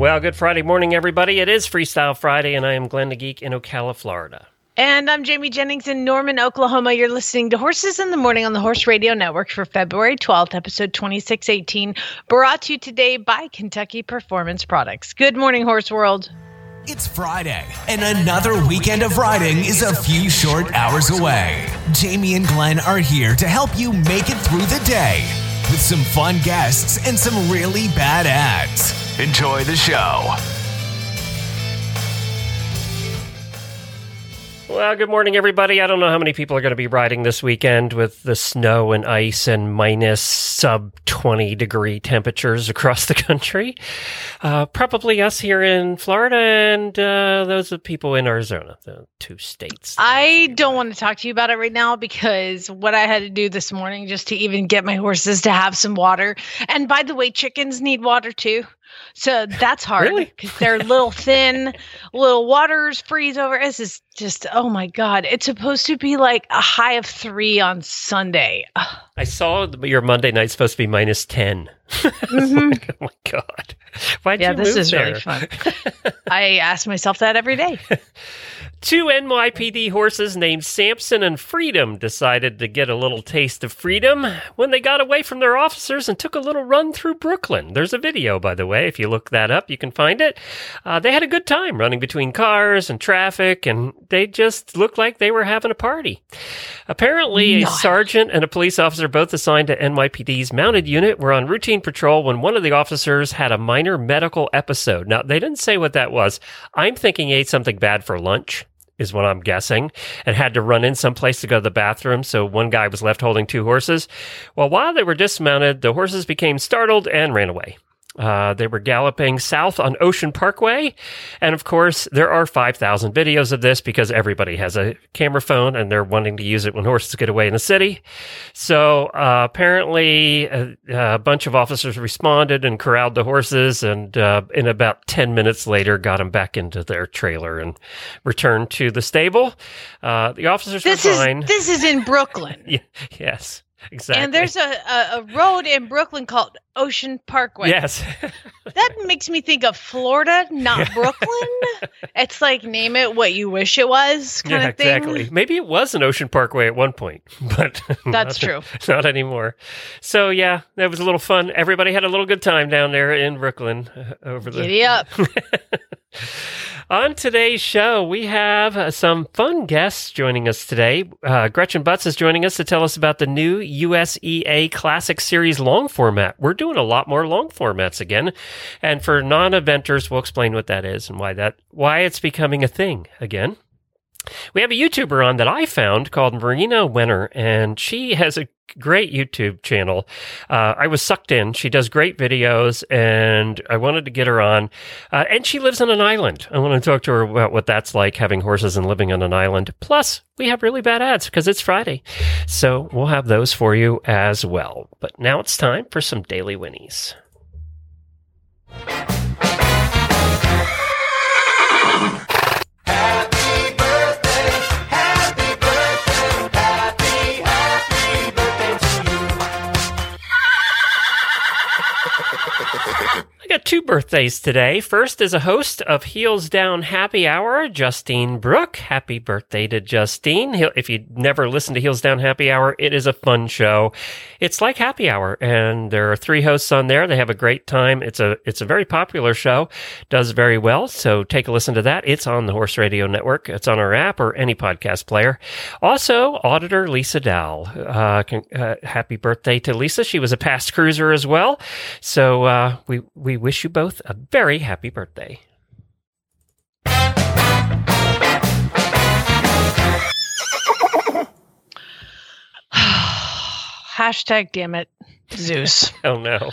Well, good Friday morning, everybody. It is Freestyle Friday, and I am Glenn the Geek in Ocala, Florida. And I'm Jamie Jennings in Norman, Oklahoma. You're listening to Horses in the Morning on the Horse Radio Network for February 12th, episode 2618, brought to you today by Kentucky Performance Products. Good morning, Horse World. It's Friday, and another weekend of riding is a few short hours away. Jamie and Glenn are here to help you make it through the day with some fun guests and some really bad ads. Enjoy the show. Well, good morning, everybody. I don't know how many people are going to be riding this weekend with the snow and ice and minus sub 20 degree temperatures across the country. Uh, probably us here in Florida and uh, those of people in Arizona, the two states. I don't want to talk to you about it right now because what I had to do this morning just to even get my horses to have some water. And by the way, chickens need water too. So that's hard Really? because they're little thin, little waters freeze over. This is just, oh my God. It's supposed to be like a high of three on Sunday. Ugh. I saw your Monday night's supposed to be minus 10. It's like, oh my God. Why'd Mm-hmm. Yeah, this is there? really fun. I ask myself that every day. Two NYPD horses named Samson and Freedom decided to get a little taste of freedom when they got away from their officers and took a little run through Brooklyn. There's a video, by the way. If you look that up, you can find it. Uh, they had a good time running between cars and traffic, and they just looked like they were having a party. Apparently, a sergeant and a police officer, both assigned to NYPD's mounted unit, were on routine patrol when one of the officers had a minor medical episode. Now, they didn't say what that was. I'm thinking he ate something bad for lunch. Is what I'm guessing, and had to run in someplace to go to the bathroom. So one guy was left holding two horses. Well, while they were dismounted, the horses became startled and ran away. Uh, they were galloping south on Ocean Parkway. And of course, there are 5,000 videos of this because everybody has a camera phone and they're wanting to use it when horses get away in the city. So uh, apparently, a, a bunch of officers responded and corralled the horses. And uh, in about 10 minutes later, got them back into their trailer and returned to the stable. Uh, the officers This were is fine. this is in Brooklyn. Yes, exactly. And there's a, a, road in Brooklyn called Ocean Parkway. Yes. That makes me think of Florida, not Brooklyn. it's like name it what you wish it was kind yeah, of thing. exactly. Maybe it was an Ocean Parkway at one point, but That's not- true. Not anymore. So yeah, that was a little fun. Everybody had a little good time down there in Brooklyn uh, over the Giddy up. On today's show, we have uh, some fun guests joining us today. Uh, Gretchen Butts is joining us to tell us about the new USEA Classic Series long format. We're doing a lot more long formats again, and for non-eventers, we'll explain what that is and why that why it's becoming a thing again. We have a YouTuber on that I found called Marina Wenner, and she has a great YouTube channel. Uh, I was sucked in. She does great videos, and I wanted to get her on. Uh, and she lives on an island. I want to talk to her about what that's like having horses and living on an island. Plus, we have really bad ads because it's Friday. So we'll have those for you as well. But now it's time for some daily winnies. Two birthdays today. First is a host of Heels Down Happy Hour, Justine Brooke. Happy birthday to Justine. If you never listened to Heels Down Happy Hour, it is a fun show. It's like Happy Hour, and there are three hosts on there. They have a great time. It's a it's a very popular show. Does very well. So take a listen to that. It's on the Horse Radio Network. It's on our app or any podcast player. Also, Auditor Lisa Dow. Uh, uh, happy birthday to Lisa. She was a past cruiser as well. So uh, we we wish you both a very happy birthday. Hashtag damn it, Zeus. Oh no.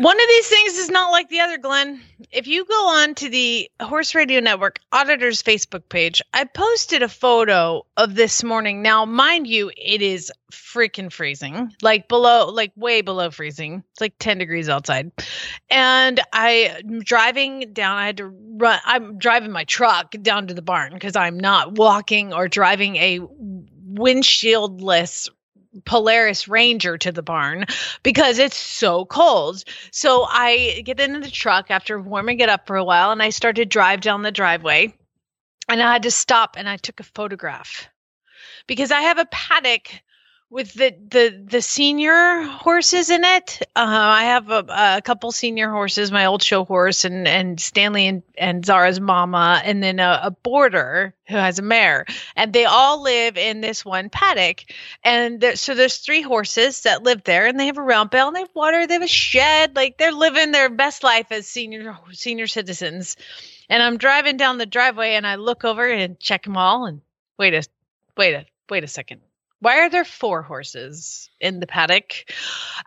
One of these things is not like the other, Glenn. If you go on to the Horse Radio Network Auditors Facebook page, I posted a photo of this morning. Now, mind you, it is freaking freezing, like below, like way below freezing. It's like 10 degrees outside. And I'm driving down, I had to run, I'm driving my truck down to the barn because I'm not walking or driving a windshieldless Polaris Ranger to the barn because it's so cold. So I get into the truck after warming it up for a while and I started to drive down the driveway and I had to stop and I took a photograph because I have a paddock with the the the senior horses in it. Uh, I have a, a couple senior horses, my old show horse, and and Stanley and, and Zara's mama, and then a, a boarder who has a mare, and they all live in this one paddock. And there, so there's three horses that live there, and they have a round bale, and they have water, they have a shed, like they're living their best life as senior senior citizens. And I'm driving down the driveway, and I look over and check them all, and wait a wait a wait a second why are there four horses in the paddock?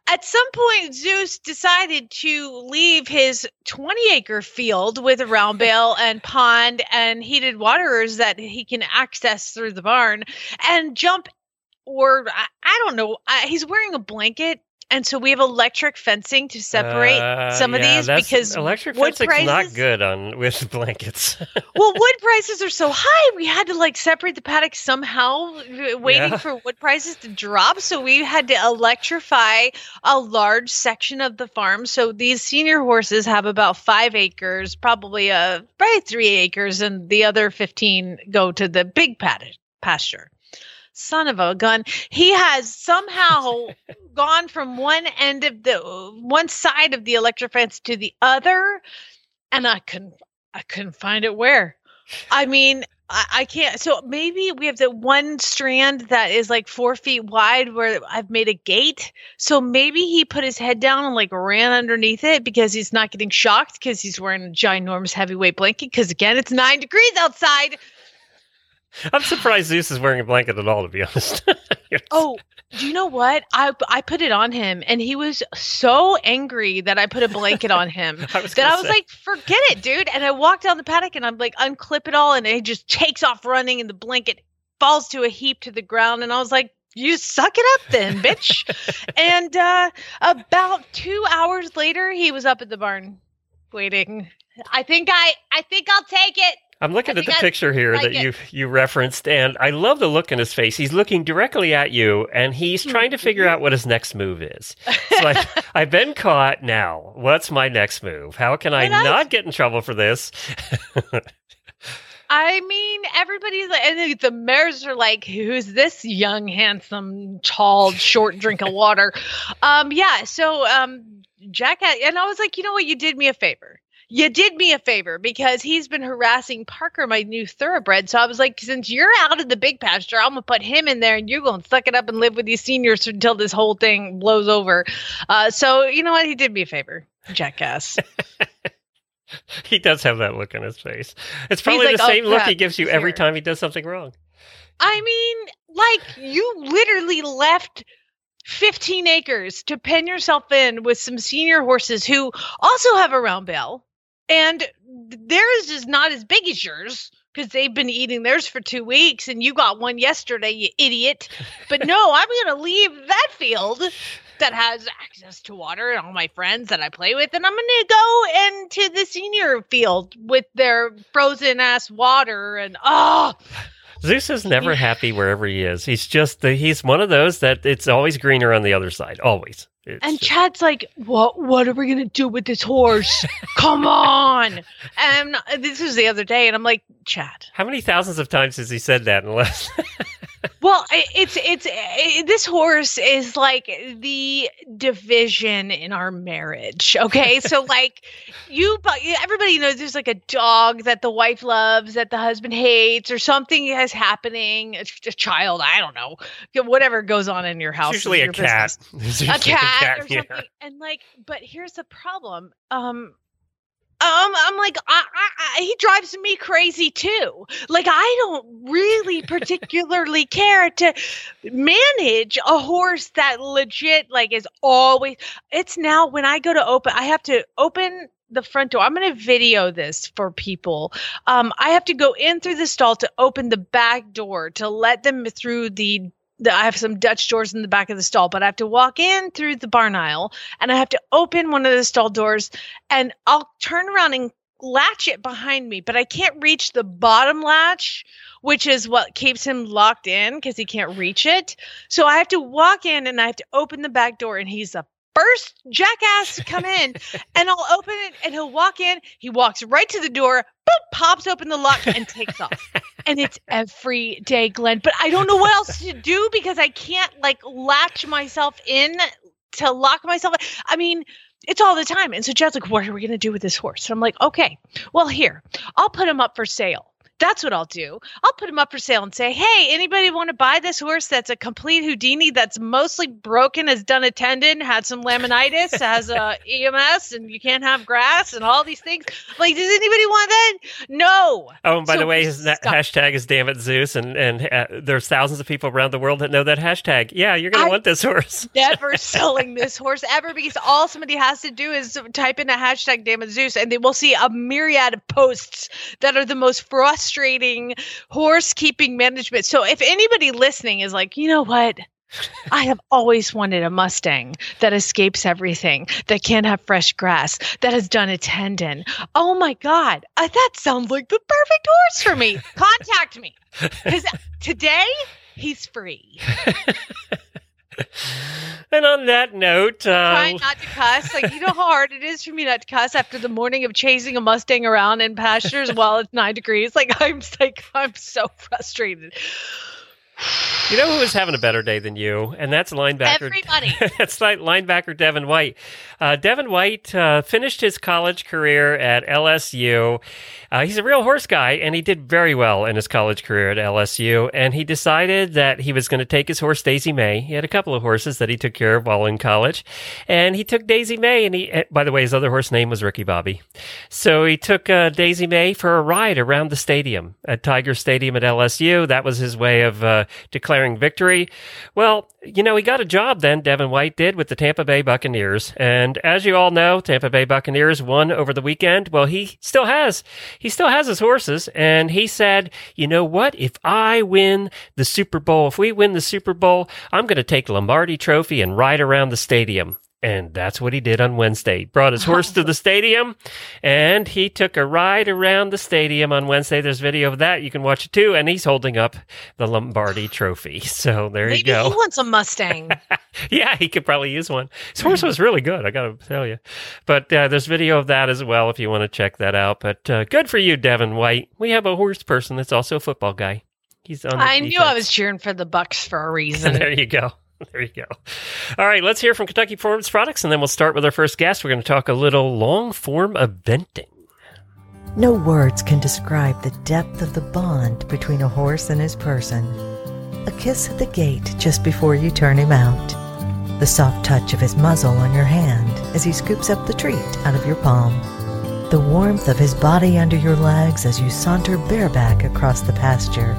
At some point, Zeus decided to leave his 20 acre field with a round bale and pond and heated waterers that he can access through the barn and jump, or I, I don't know, I, he's wearing a blanket and so we have electric fencing to separate Uh, some of yeah, these because electric wood fencing's not good on with blankets. well, wood prices are so high. We had to like separate the paddock somehow, waiting Yeah. for wood prices to drop. So we had to electrify a large section of the farm. So these senior horses have about five acres, probably uh probably three acres, and the other fifteen go to the big paddock pasture. Son of a gun. He has somehow gone from one end of the one side of the electric fence to the other, and I couldn't I couldn't find it where. I mean, I, I can't. So maybe we have the one strand that is like four feet wide where I've made a gate. So maybe he put his head down and like ran underneath it because he's not getting shocked because he's wearing a ginormous heavyweight blanket. Because again, it's nine degrees outside. I'm surprised Zeus is wearing a blanket at all, to be honest. Oh, do you know what? I I put it on him, and he was so angry that I put a blanket on him. I was that I was say. like, forget it, dude. And I walked down the paddock and I'm like, unclip it all. And he just takes off running and the blanket falls to a heap to the ground. And I was like, you suck it up then, bitch. and uh, about two hours later, he was up at the barn waiting. I think I, I think I'll take it. I'm looking at the picture here like that it. you you referenced, and I love the look in his face. He's looking directly at you, and he's trying to figure out what his next move is. So I, I've been caught. Now, what's my next move? How can I not get in trouble for this? I mean, everybody's like, and the mares are like, "Who's this young, handsome, tall, short drink of water?" Um, yeah. So, um, Jack, and I was like, you know what? You did me a favor. You did me a favor because he's been harassing Parker, my new thoroughbred. So I was like, since you're out of the big pasture, I'm gonna put him in there, and you're gonna suck it up and live with these seniors until this whole thing blows over. Uh, so you know what? He did me a favor, jackass. he does have that look on his face. It's probably like, the "Oh, same look he gives you every here." time he does something wrong. I mean, like you literally left 15 acres to pen yourself in with some senior horses who also have a round bell, and theirs is not as big as yours because they've been eating theirs for two weeks, and you got one yesterday, you idiot. But no, I'm going to leave that field that has access to water and all my friends that I play with, and I'm going to go into the senior field with their frozen ass water and oh. Zeus is never happy wherever he is. He's just the, he's one of those that it's always greener on the other side. Always. It's And Chad's like, "What? What are we gonna do with this horse? Come on!" And this was the other day, and I'm like, "Chad, how many thousands of times has he said that? Unless well, it's it's i this horse is like the division in our marriage. Okay, so like you, everybody knows there's like a dog that the wife loves that the husband hates, or something is happening. A, a child, I don't know, whatever goes on in your house. it's usually a your cat. business. There's a cat, or yeah. something. And like, but here's the problem. Um, Um, I'm like, I, I, I, he drives me crazy too. Like, I don't really particularly care to manage a horse that legit, like, is always. It's now when I go to open, I have to open the front door. I'm going to video this for people. Um, I have to go in through the stall to open the back door to let them through the I have some Dutch doors in the back of the stall, but I have to walk in through the barn aisle and I have to open one of the stall doors and I'll turn around and latch it behind me, but I can't reach the bottom latch, which is what keeps him locked in because he can't reach it. So I have to walk in and I have to open the back door and he's a first jackass to come in and I'll open it and he'll walk in. He walks right to the door, boop, pops open the lock and takes off. And it's every day, Glenn. But I don't know what else to do because I can't like latch myself in to lock myself. I mean, it's all the time. And so Jed's like, what are we going to do with this horse? So I'm like, okay, well, here, I'll put him up for sale. That's what I'll do. I'll put him up for sale and say, hey, anybody want to buy this horse that's a complete Houdini that's mostly broken, has done a tendon, had some laminitis, has a EMS, and you can't have grass and all these things. Like, does anybody want that? No. Oh, and by So the way, his hashtag is damn it Zeus, and and uh, there's thousands of people around the world that know that hashtag. Yeah, you're gonna want this horse. never selling this horse ever because all somebody has to do is type in a hashtag damn it Zeus and they will see a myriad of posts that are the most frustrating horse keeping management. So if anybody listening is like, you know what? I have always wanted a Mustang that escapes everything, that can't have fresh grass, that has done a tendon. Oh my God, uh, that sounds like the perfect horse for me. Contact me because today he's free. And on that note, uh, trying not to cuss. Like you know how hard it is for me not to cuss after the morning of chasing a Mustang around in pastures while it's nine degrees. Like I'm like I'm so frustrated. You know who was having a better day than you, and that's linebacker. Everybody. that's linebacker Devin White. Uh, Devin White uh, finished his college career at LSU. Uh, he's a real horse guy, and he did very well in his college career at LSU. And he decided that he was going to take his horse Daisy May. He had a couple of horses that he took care of while in college, and he took Daisy May. And he, eh, by the way, his other horse name was Ricky Bobby. So he took uh, Daisy May for a ride around the stadium at Tiger Stadium at LSU. That was his way of uh, declaring victory. Well, you know, he got a job then, Devin White did, with the Tampa Bay Buccaneers. And as you all know, Tampa Bay Buccaneers won over the weekend. Well, he still has. He still has his horses. And he said, you know what? If I win the Super Bowl, if we win the Super Bowl, I'm going to take Lombardi Trophy and ride around the stadium. And that's what he did on Wednesday. He brought his horse to the stadium and he took a ride around the stadium on Wednesday. There's video of that. You can watch it too. And he's holding up the Lombardi trophy. So there Maybe you go. he wants a Mustang. yeah, he could probably use one. His horse was really good. I got to tell you. But uh, there's video of that as well if you want to check that out. But uh, good for you, Devin White. We have a horse person that's also a football guy. He's on. The I knew I was cheering for the Bucks for a reason. there you go. There you go. All right, let's hear from Kentucky Performance Products, and then we'll start with our first guest. We're going to talk a little long form eventing. No words can describe the depth of the bond between a horse and his person. A kiss at the gate just before you turn him out. The soft touch of his muzzle on your hand as he scoops up the treat out of your palm. The warmth of his body under your legs as you saunter bareback across the pasture.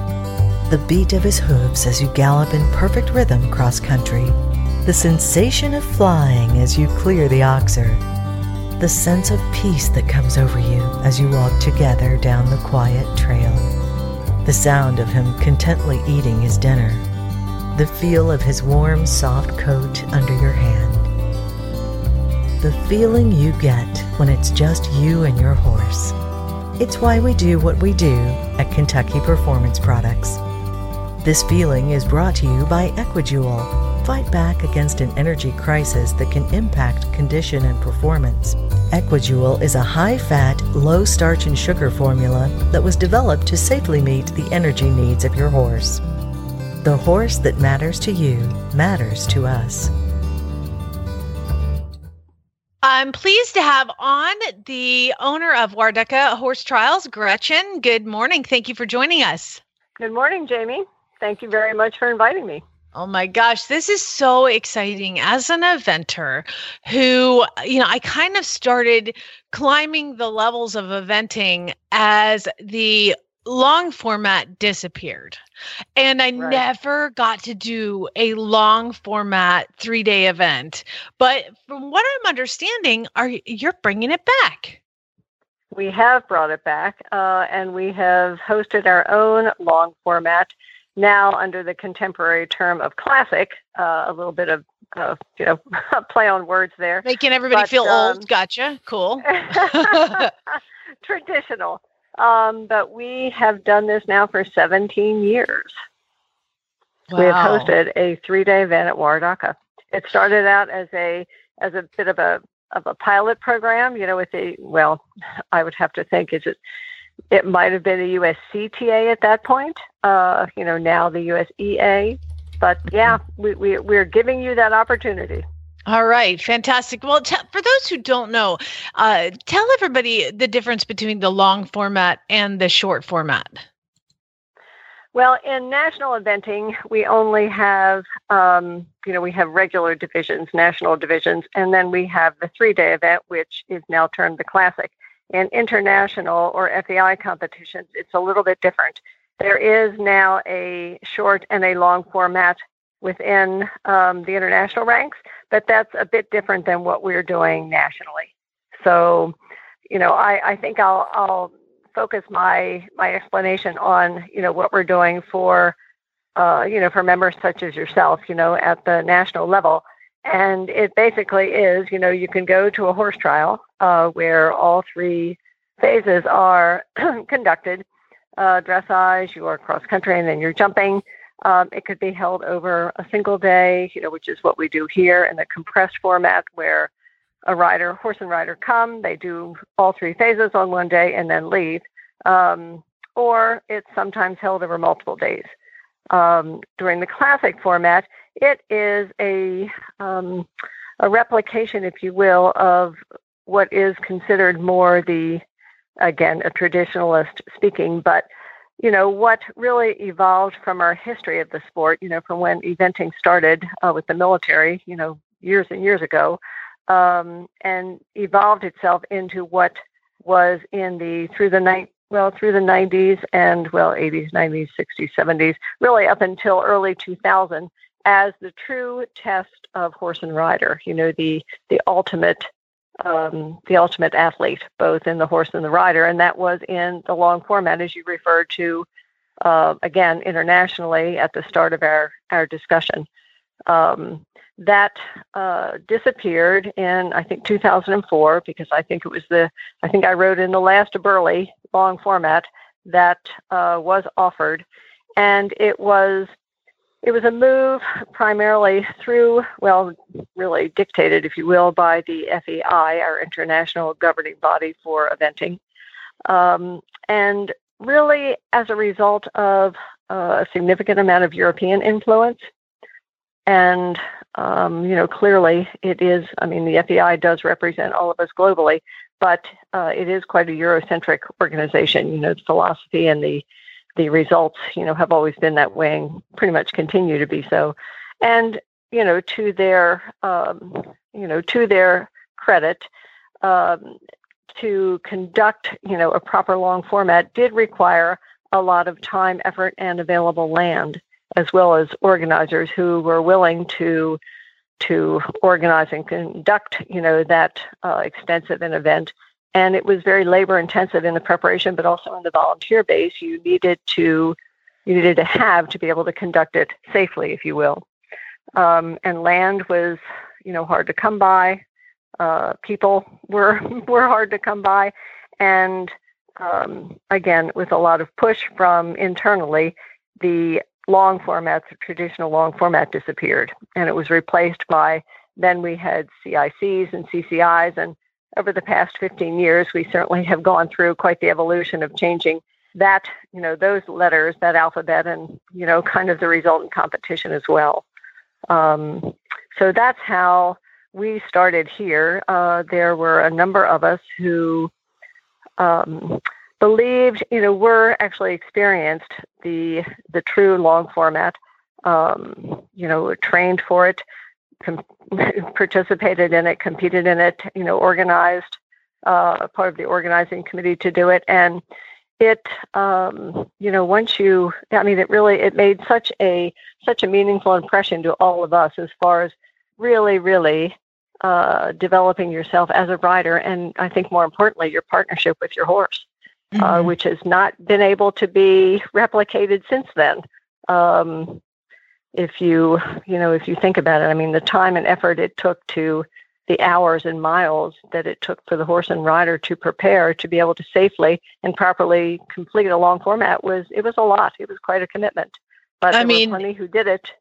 The beat of his hooves as you gallop in perfect rhythm cross country. The sensation of flying as you clear the oxer the sense of peace that comes over you as you walk together down the quiet trail, the sound of him contently eating his dinner, the feel of his warm, soft coat under your hand, the feeling you get when it's just you and your horse. It's why we do what we do at Kentucky Performance Products. This feeling is brought to you by Equi-Jewel. Fight back against an energy crisis that can impact condition and performance. Equi-Jewel is a high fat, low starch and sugar formula that was developed to safely meet the energy needs of your horse. The horse that matters to you matters to us. I'm pleased to have on the owner of Waredaca Horse Trials, Gretchen. Good morning. Thank you for joining us. Good morning, Jamie. Thank you very much for inviting me. Oh my gosh, this is so exciting. As an eventer who, you know, I kind of started climbing the levels of eventing as the long format disappeared. And I right. never got to do a long format 3-day event. But from what I'm understanding, are you're bringing it back? We have brought it back, uh, and we have hosted our own long format now under the contemporary term of classic. Uh, a little bit of uh, you know play on words there, making everybody but, feel um, old. Gotcha. Cool. traditional. Um, but we have done this now for 17 years. Wow. We have hosted a three-day event at Waredaca. It started out as a as a bit of a of a pilot program, you know, with a well, I would have to think is it it might have been a USCTA at that point, uh, you know, now the USEA. But yeah, we, we, we're giving you that opportunity. All right, fantastic. Well, t- for those who don't know, uh, tell everybody the difference between the long format and the short format. Well, in national eventing, we only have, um, you know, we have regular divisions, national divisions, and then we have the three day event, which is now termed the Classic. In international or FEI competitions, it's a little bit different. There is now a short and a long format within um, the international ranks, but that's a bit different than what we're doing nationally. So, you know, I, I think I'll, I'll focus my my explanation on you know what we're doing for uh, you know for members such as yourself you know at the national level and it basically is you know you can go to a horse trial uh, where all three phases are conducted uh, dressage your cross country and then you're jumping um, it could be held over a single day you know which is what we do here in the compressed format where a rider, horse and rider come, they do all three phases on one day and then leave. Um, or it's sometimes held over multiple days. Um, during the classic format, it is a, um, a replication, if you will, of what is considered more the, again, a traditionalist speaking, but you know what really evolved from our history of the sport you know from when eventing started uh, with the military you know years and years ago um, and evolved itself into what was in the through the night well through the 90s and well 80s 90s 60s 70s really up until early 2000 as the true test of horse and rider you know the the ultimate um, the ultimate athlete both in the horse and the rider. And that was in the long format as you referred to uh, again internationally at the start of our our discussion. Um, that uh, disappeared in I think 2004 because I think it was the I think I wrote in the last Burghley long format that uh, was offered, and it was it was a move primarily through well really dictated if you will by the FEI our international governing body for eventing, um, and really as a result of a significant amount of European influence and um, you know, clearly it is, I mean, the FEI does represent all of us globally, but uh, it is quite a Eurocentric organization. You know, the philosophy and the, the results, you know, have always been that way and pretty much continue to be so. And, you know, to their, um, you know, to their credit, um, to conduct, you know, a proper long format did require a lot of time, effort, and available land as well as organizers who were willing to to organize and conduct, you know, that uh, extensive an event. And it was very labor intensive in the preparation, but also in the volunteer base. You needed to you needed to have to be able to conduct it safely, if you will. Um, and land was, you know, hard to come by. Uh, people were were hard to come by, and um, again, with a lot of push from internally, the long formats, the traditional long format disappeared and it was replaced by then we had CICs and CCIs. And over the past 15 years, we certainly have gone through quite the evolution of changing that, you know, those letters, that alphabet, and, you know, kind of the resultant competition as well. Um, so that's how we started here. Uh, there were a number of us who um, believed, you know, were actually experienced the the true long format. um, you know, trained for it, com- participated in it, competed in it, you know, organized, uh, part of the organizing committee to do it. And it, um, you know, once you, I mean, it really, it made such a, such a meaningful impression to all of us as far as really, really uh, developing yourself as a rider. And I think more importantly, your partnership with your horse. Uh, mm-hmm. Uh, which has not been able to be replicated since then. Um, if you you know if you think about it i mean the time and effort it took to the hours and miles that it took for the horse and rider to prepare to be able to safely and properly complete a long format was it was a lot. It was quite a commitment. But I there mean, were plenty who did it.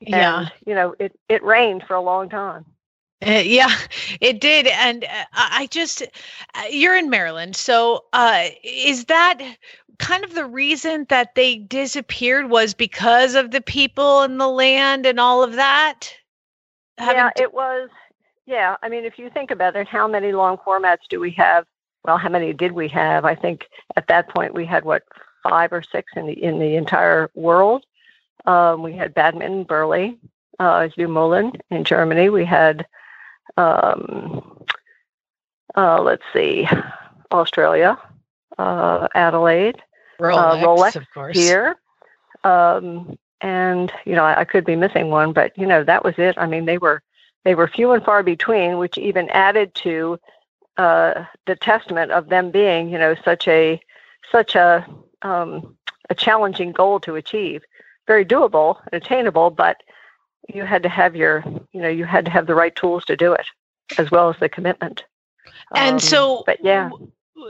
and, yeah you know it it rained for a long time. Uh, yeah, it did, and uh, I just uh, you're in Maryland, so uh, is that kind of the reason that they disappeared was because of the people and the land and all of that? yeah, it was. Yeah, I mean, if you think about it, how many long formats do we have? Well, how many did we have? I think at that point we had what five or six in the in the entire world. Um, we had Badminton, Burghley, uh, Mullen in Germany. We had, um, uh, let's see, Australia, uh, Adelaide, Rolex, uh, Rolex of course. here. Um, and you know, I, I, could be missing one, but you know, that was it. I mean, they were they were few and far between, which even added to uh, the testament of them being, you know, such a such a um, a challenging goal to achieve. Very doable and attainable, but you had to have your, you know, you had to have the right tools to do it, as well as the commitment. And um, so, but yeah,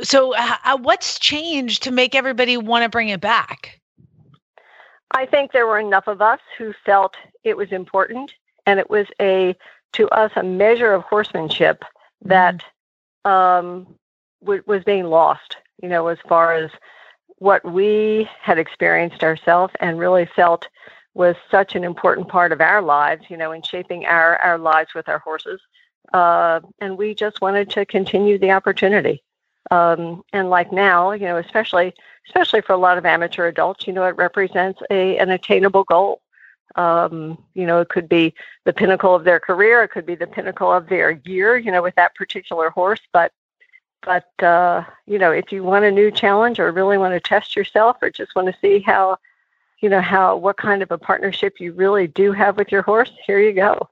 so uh, what's changed to make everybody want to bring it back? I think there were enough of us who felt it was important, and it was a to us a measure of horsemanship that mm-hmm. um, w- was being lost. You know, as far as what we had experienced ourselves and really felt was such an important part of our lives. You know, in shaping our our lives with our horses, uh, and we just wanted to continue the opportunity. Um, and like now, you know, especially especially for a lot of amateur adults, you know, it represents a an attainable goal. Um, you know, it could be the pinnacle of their career, it could be the pinnacle of their year, you know, with that particular horse. But but uh, you know, if you want a new challenge or really want to test yourself or just want to see how, you know, how what kind of a partnership you really do have with your horse, here you go.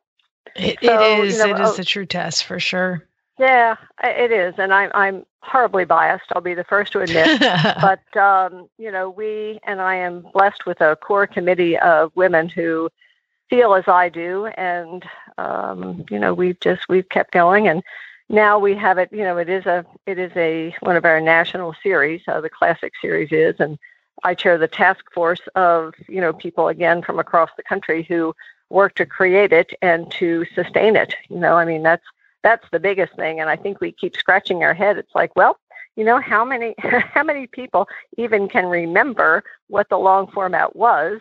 It, so, it is. You know, it is oh a true test for sure. Yeah, it is, and I'm I'm horribly biased. I'll be the first to admit. but um, you know, we and I am blessed with a core committee of women who feel as I do, and um, you know, we've just we've kept going, and now we have it. You know, it is a it is a one of our national series. Uh, the classic series is, and I chair the task force of you know people again from across the country who work to create it and to sustain it. You know, I mean that's that's the biggest thing. And I think we keep scratching our head. It's like, well, you know, how many how many people even can remember what the long format was?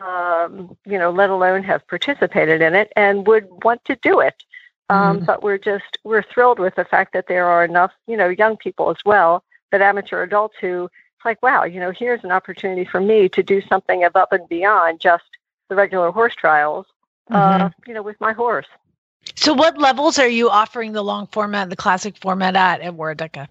Um, you know, let alone have participated in it and would want to do it. Um, mm But we're just we're thrilled with the fact that there are enough, you know, young people as well, but amateur adults who it's like, wow, you know, here's an opportunity for me to do something above and beyond just the regular horse trials, mm-hmm. uh, you know, with my horse. So, what levels are you offering the long format, the classic format at at Waredaca?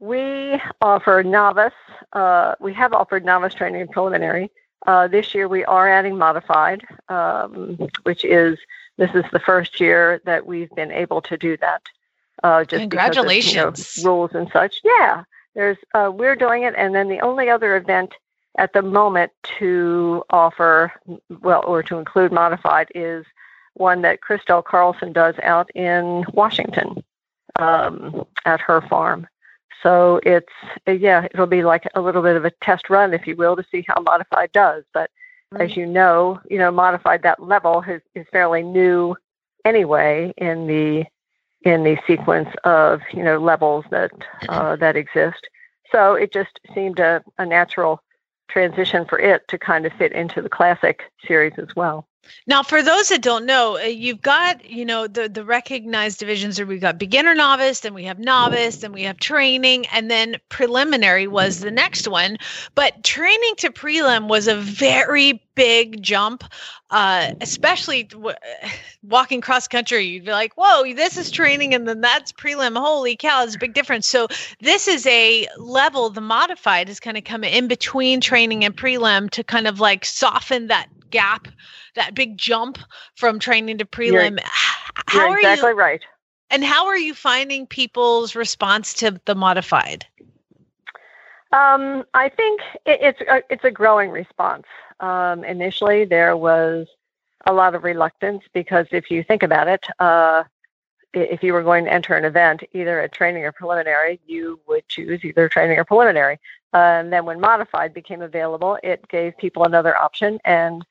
We offer novice. Uh, we have offered novice training and preliminary. Uh, this year, we are adding modified, um, which is this is the first year that we've been able to do that. Uh, just Congratulations! Of, you know, rules and such. Yeah, there's uh, we're doing it, and then the only other event at the moment to offer, well, or to include modified is one that Christelle Carlson does out in Washington um, at her farm. So it's yeah, it'll be like a little bit of a test run, if you will, to see how modified does. But as you know, you know, modified that level is, is fairly new anyway in the in the sequence of you know levels that uh, that exist. So it just seemed a, a natural transition for it to kind of fit into the classic series as well. Now, for those that don't know, uh, you've got you know the the recognized divisions are we've got beginner novice, then we have novice, then we have training, and then preliminary was the next one. But training to prelim was a very big jump, uh, especially w- walking cross country. You'd be like, "Whoa, this is training, and then that's prelim. Holy cow, it's a big difference." So this is a level. The modified is kind of coming in between training and prelim to kind of like soften that gap that big jump from training to prelim. You're, how you're exactly you, right. And how are you finding people's response to the modified? Um, I think it, it's a, it's a growing response. Um, initially, there was a lot of reluctance because if you think about it, uh, if you were going to enter an event, either a training or preliminary, you would choose either training or preliminary. Uh, and then when modified became available, it gave people another option. And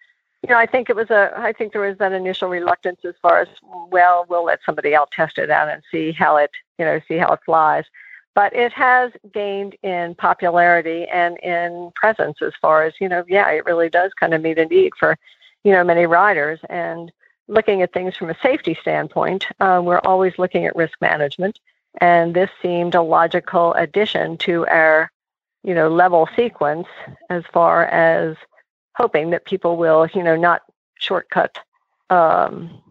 you know, I think it was a, I think there was that initial reluctance as far as, well, we'll let somebody else test it out and see how it, you know, see how it flies. But it has gained in popularity and in presence as far as, you know, yeah, it really does kind of meet a need for, you know, many riders. And looking at things from a safety standpoint, uh, we're always looking at risk management. And this seemed a logical addition to our, you know, level sequence as far as hoping that people will, you know, not shortcut, um,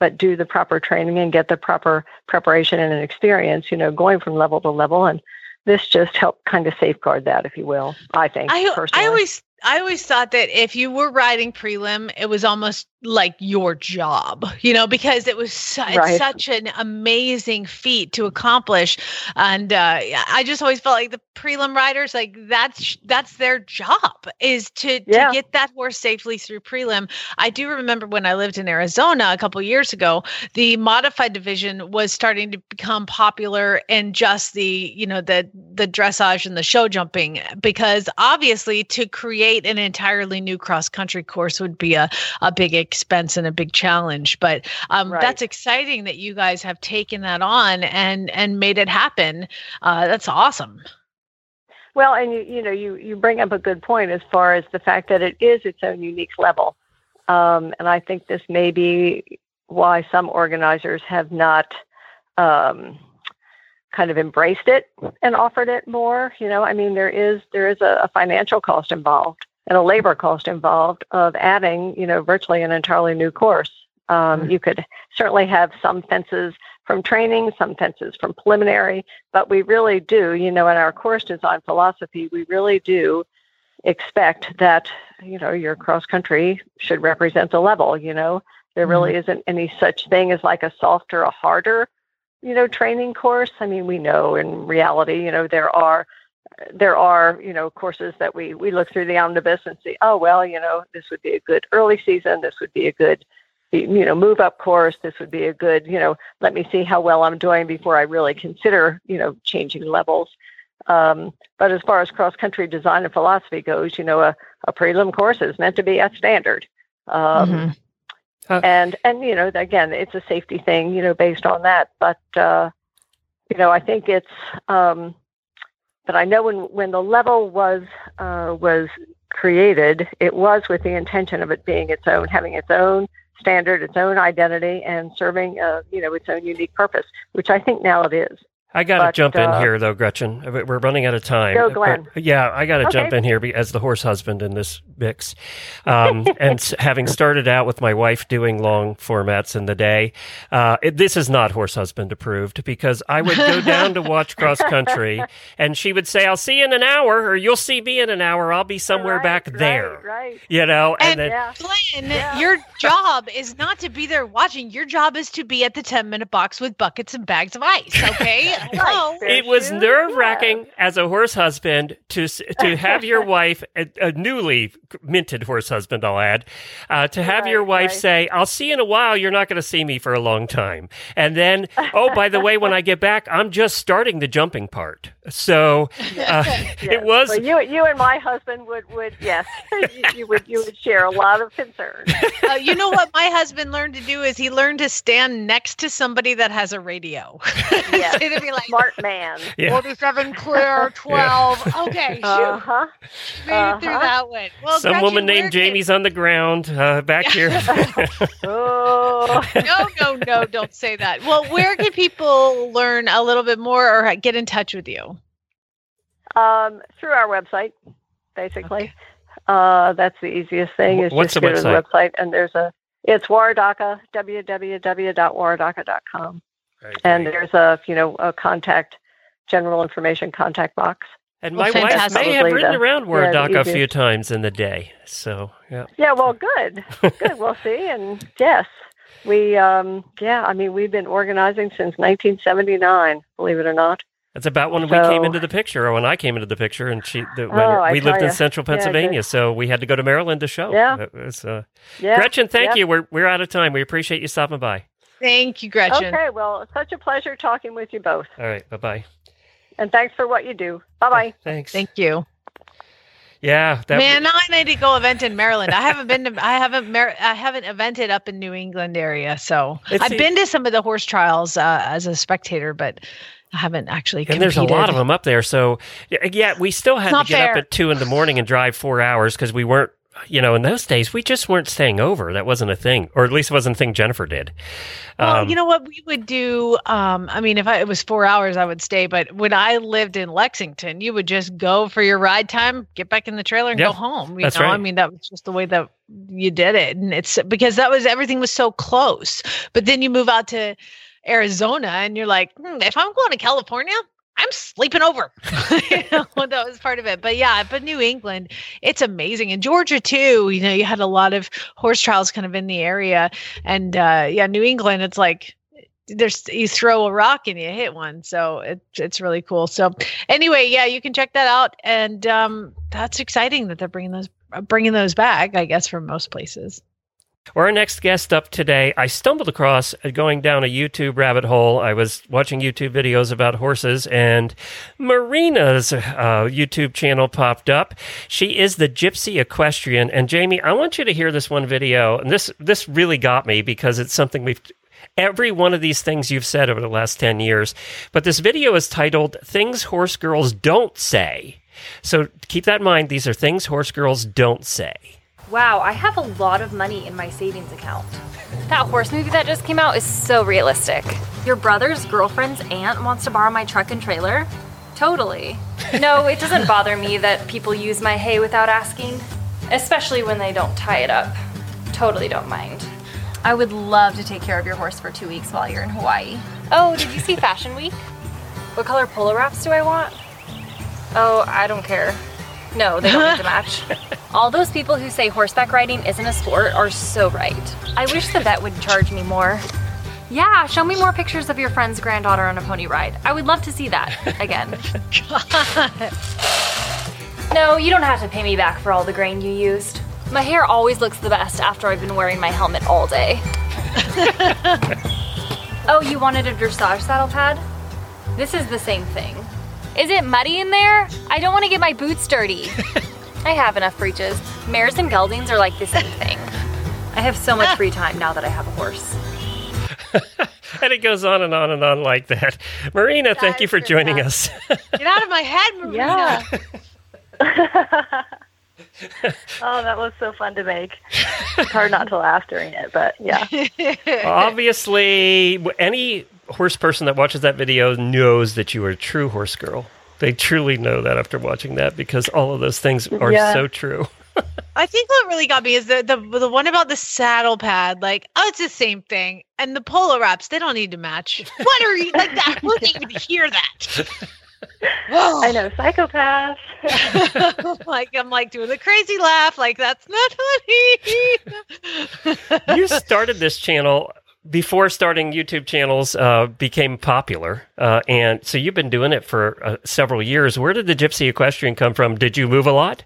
but do the proper training and get the proper preparation and an experience, you know, going from level to level. And this just helped kind of safeguard that, if you will, I think. I, personally. I always I always thought that if you were riding prelim, it was almost like your job, you know, because it was su- Right. such an amazing feat to accomplish. And uh, I just always felt like the prelim riders, like that's that's their job is to Yeah. to get that horse safely through prelim. I do remember when I lived in Arizona a couple years ago, the modified division was starting to become popular in just the you know the the dressage and the show jumping because obviously to create an entirely new cross country course would be a, a big expense and a big challenge. But um, Right. that's exciting that you guys have taken that on and and made it happen. Uh, that's awesome. Well, and you you know you you bring up a good point as far as the fact that it is its own unique level, um, and I think this may be why some organizers have not um, kind of embraced it and offered it more. You know, I mean there is there is a, a financial cost involved and a labor cost involved of adding you know virtually an entirely new course. Um, You could certainly have some fences from training, some fences from preliminary, but we really do, you know, in our course design philosophy, we really do expect that, you know, your cross country should represent the level, you know. There really isn't any such thing as like a softer, a harder, you know, training course. I mean, we know in reality, you know, there are there are, you know, courses that we we look through the omnibus and see, oh well, you know, this would be a good early season, this would be a good you know move up course this would be a good you know let me see how well i'm doing before i really consider you know changing levels um, but as far as cross country design and philosophy goes you know a, a prelim course is meant to be at standard um, Mhm. Uh, and and you know again it's a safety thing you know based on that but uh, you know i think it's um, but i know when when the level was uh, was created it was with the intention of it being its own having its own standard, its own identity, and serving, uh, you know, its own unique purpose, which I think now it is. I got to But, jump in uh, here, though, Gretchen. We're running out of time. Go, Glenn. But, yeah, I got to Okay. jump in here as the horse husband in this mix. Um, and having started out with my wife doing long formats in the day, uh, it, this is not horse husband approved because I would go down to watch cross country and she would say, I'll see you in an hour, or you'll see me in an hour. I'll be somewhere Right, back right, there. Right. You know, and, And- then Yeah. Glenn, Yeah. your job is not to be there watching. Your job is to be at the 10 minute box with buckets and bags of ice. Okay. Hello. It was nerve wracking as a horse husband to to have your wife, a, a newly minted horse husband, I'll add, uh, to have your wife right. say, "I'll see you in a while. You're not going to see me for a long time," and then, oh, by the way, when I get back, I'm just starting the jumping part. So uh, Yes. it was. Well, you, you and my husband would, would yes, you, you would, you would share a lot of concern. Uh, you know what my husband learned to do is he learned to stand next to somebody that has a radio. Yes. so to be like Smart man. Yeah. 47 clear, 12. Okay, shoot. Uh huh. Made it through uh-huh. that one. Well, Some Gretchen, woman where named can- Jamie's on the ground uh, back here. Oh. no, no, no, don't say that. Well, where can people learn a little bit more or get in touch with you? Um, through our website, basically. Uh, that's the easiest thing. Is what's just the go to the website? website, and there's a it's Waredaca www.waredaca.com, and there's a you know a contact general information contact box. And Well, my wife fantastic. may have Probably ridden the- around yeah, the Waredaca a few times in the day. So, yeah. Yeah, well, good, good. We'll see, and yes, we um, yeah, I mean we've been organizing since 1979, believe it or not. That's about when we came into the picture, or when I came into the picture, and she the, when Oh, I we lived tell in central Pennsylvania, good. so we had to go to Maryland to show. Yeah. It was, uh, Yeah, Gretchen, thank yep. you. We're we're out of time. We appreciate you stopping by. Thank you, Gretchen. Okay, well, it's such a pleasure talking with you both, All right, bye bye. and thanks for what you do. Bye bye. Thanks. Thank you. yeah, that Man, I need to go event in Maryland. I haven't been to I haven't Mar- I haven't evented up in New England area. So It's I've the- been to some of the horse trials uh, as a spectator, but I haven't actually and there's a lot of them up there. So yeah, yeah, we still had to not get up at two in the morning and drive four hours because we weren't. You know, in those days, we just weren't staying over. That wasn't a thing, or at least it wasn't a thing Jennifer did. Well, Um, you know what we would do. Um, I mean, if I, it was four hours, I would stay. But when I lived in Lexington, you would just go for your ride time, get back in the trailer, and Yeah, go home. You that's know, I mean, that was just the way that you did it, and it's because that was everything was so close. But then you move out to Arizona, and you're like, hmm, if I'm going to California. I'm sleeping over. you know, that was part of it. But yeah, but New England, it's amazing. And Georgia too. You know, you had a lot of horse trials kind of in the area. And uh yeah, New England, it's like there's you throw a rock and you hit one. So it's it's really cool. So anyway, yeah, you can check that out. And um that's exciting that they're bringing those uh, bringing those back, I guess, from most places. Our next guest up today, I stumbled across going down a YouTube rabbit hole. I was watching YouTube videos about horses, and Marina's uh, YouTube channel popped up. She is the Gypsy Equestrian, and Jamie, I want you to hear this one video. And this this really got me because it's something we've every one of these things you've said over the last 10 years. But this video is titled Things Horse Girls Don't Say. So keep that in mind. These are things horse girls don't say. Wow, I have a lot of money in my savings account. That horse movie that just came out is so realistic. Your brother's girlfriend's aunt wants to borrow my truck and trailer? Totally. No, it doesn't bother me that people use my hay without asking, especially when they don't tie it up. Totally don't mind. I would love to take care of your horse for two weeks while you're in Hawaii. Oh, did you see Fashion Week? What color polo wraps do I want? Oh, I don't care. No, they don't need to match. All those people who say horseback riding isn't a sport are so right. I wish the vet would charge me more. Yeah, show me more pictures of your friend's granddaughter on a pony ride. I would love to see that again. No, you don't have to pay me back for all the grain you used. My hair always looks the best after I've been wearing my helmet all day. oh, you wanted a dressage saddle pad? This is the same thing. Is it muddy in there? I don't want to get my boots dirty. I have enough breeches. Mares and geldings are like the same thing. I have so much ah. free time now that I have a horse. And it goes on and on and on like that. Marina, thank you for joining us. Get out of my head, Marina. Yeah. oh, that was so fun to make. It's hard not to laugh during it, but yeah. Obviously, any horse person that watches that video knows that you are a true horse girl. They truly know that after watching that because all of those things are Yeah. so true. I think what really got me is the, the the one about the saddle pad. Like, oh, it's the same thing. And the polo wraps, they don't need to match. What are you like that? Who didn't even hear that? I know, psychopath. like I'm like doing the crazy laugh. Like that's not funny. you started this channel before starting YouTube channels uh, became popular, uh, and so you've been doing it for uh, several years. Where did the Gypsy Equestrian come from? Did you move a lot?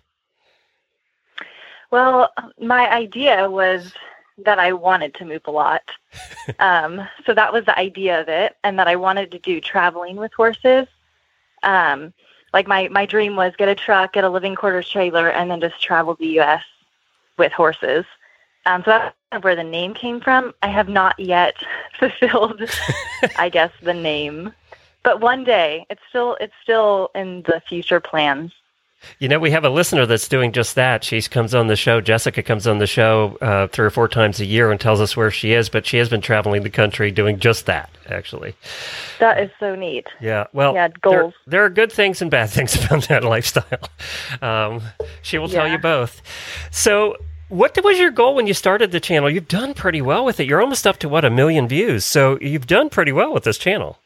Well, my idea was that I wanted to move a lot. um, so that was the idea of it, and that I wanted to do traveling with horses. Um, like my, my dream was get a truck, get a living quarters trailer, and then just travel the U.S. with horses. Um, so that's of where the name came from. I have not yet fulfilled, I guess, the name. but one day, it's still it's still in the future plans. You know, we have a listener that's doing just that. She comes on the show. Jessica comes on the show uh, three or four times a year and tells us where she is, but she has been traveling the country doing just that, actually. That is so neat. Yeah. Well, Yeah, there, goals. there are good things and bad things about that lifestyle. Um, she will tell you both. So, what was your goal when you started the channel? You've done pretty well with it. You're almost up to what a million views. So you've done pretty well with this channel.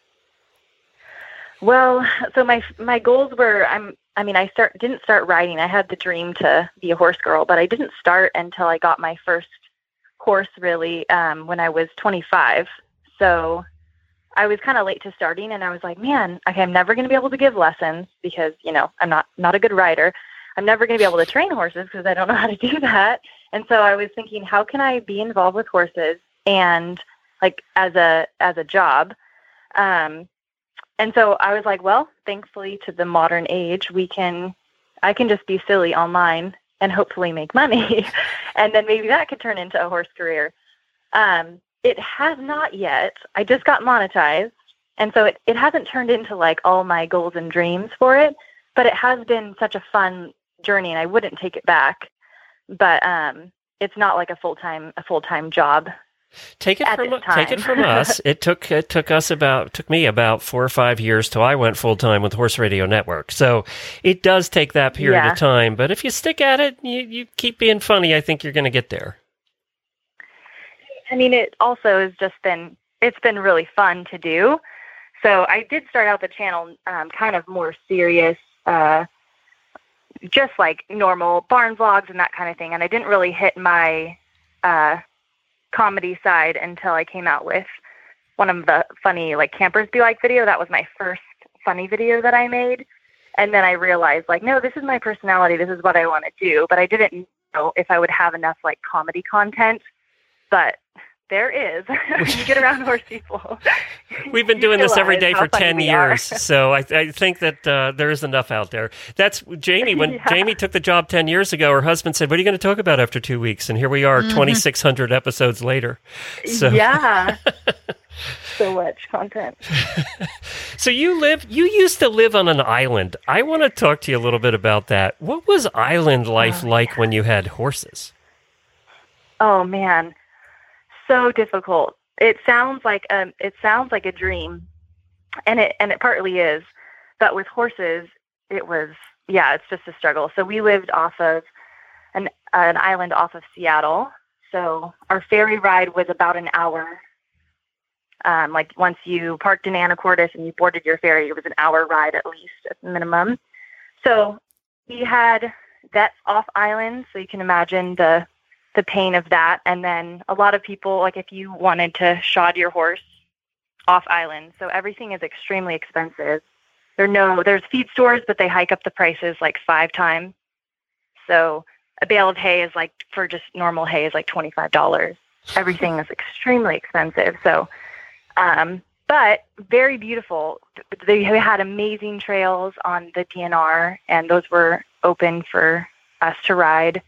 Well, so my my goals were I'm I mean I start didn't start riding. I had the dream to be a horse girl, but I didn't start until I got my first horse really um, when I was 25. So I was kind of late to starting, and I was like, man, okay, I'm never going to be able to give lessons because you know I'm not not a good rider. I'm never going to be able to train horses because I don't know how to do that. And so I was thinking, how can I be involved with horses and like as a as a job? Um, and so I was like, well, thankfully to the modern age, we can, I can just be silly online and hopefully make money. and then maybe that could turn into a horse career. Um, it has not yet. I just got monetized. And so it, it hasn't turned into like all my goals and dreams for it, but it has been such a fun journey and I wouldn't take it back. But um, it's not like a full time a full time job Take it from take it from us. It took it took us about took me about four or five years till I went full time with Horse Radio Network. So it does take that period Yeah. of time. But if you stick at it, you, you keep being funny. I think you're going to get there. I mean, it also has just been it's been really fun to do. So I did start out the channel um, kind of more serious, uh, just like normal barn vlogs and that kind of thing. And I didn't really hit my uh, comedy side until I came out with one of the funny like campers be like video. That was my first funny video that I made. And then I realized like, no, this is my personality. This is what I want to do. But I didn't know if I would have enough like comedy content. But there is. you get around horse people. We've been doing this every realize day how for 10 years. so I, I think that uh, there is enough out there. That's Jamie. When Yeah. Jamie took the job 10 years ago, her husband said, What are you going to talk about after two weeks? And here we are, 2,600 episodes later. So, Yeah. so much content. so you live, you used to live on an island. I want to talk to you a little bit about that. What was island life like when you had horses? Oh man, so difficult. It sounds like um, it sounds like a dream, and it and it partly is, but with horses, it was yeah, it's just a struggle. So we lived off of an an island off of Seattle. So our ferry ride was about an hour. Um, like once you parked in Anacortes and you boarded your ferry, it was an hour ride at least at minimum. So we had that's off island, so you can imagine the the pain of that. And then a lot of people, like if you wanted to shod your horse off island, so everything is extremely expensive. There no, there's feed stores, but they hike up the prices like five times. So a bale of hay is like for just normal hay is like twenty five dollars. Everything is extremely expensive. So, um, but very beautiful. They had amazing trails on the DNR, and those were open for us to ride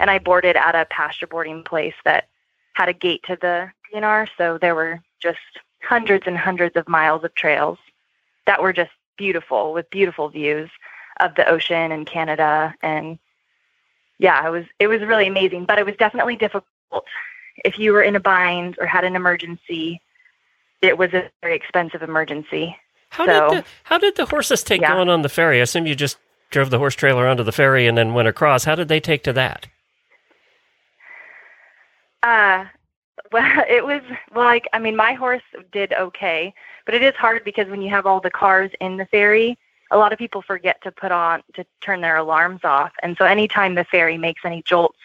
and I boarded at a pasture boarding place that had a gate to the DNR. So there were just hundreds and hundreds of miles of trails that were just beautiful with beautiful views of the ocean and Canada. And yeah, it was it was really amazing. But it was definitely difficult if you were in a bind or had an emergency. It was a very expensive emergency. How So- did the, how did the horses take Yeah. going on the ferry? I assume you just drove the horse trailer onto the ferry and then went across. How did they take to that? Uh, well, it was well, like I mean, my horse did okay, but it is hard because when you have all the cars in the ferry, a lot of people forget to put on to turn their alarms off, and so anytime the ferry makes any jolts,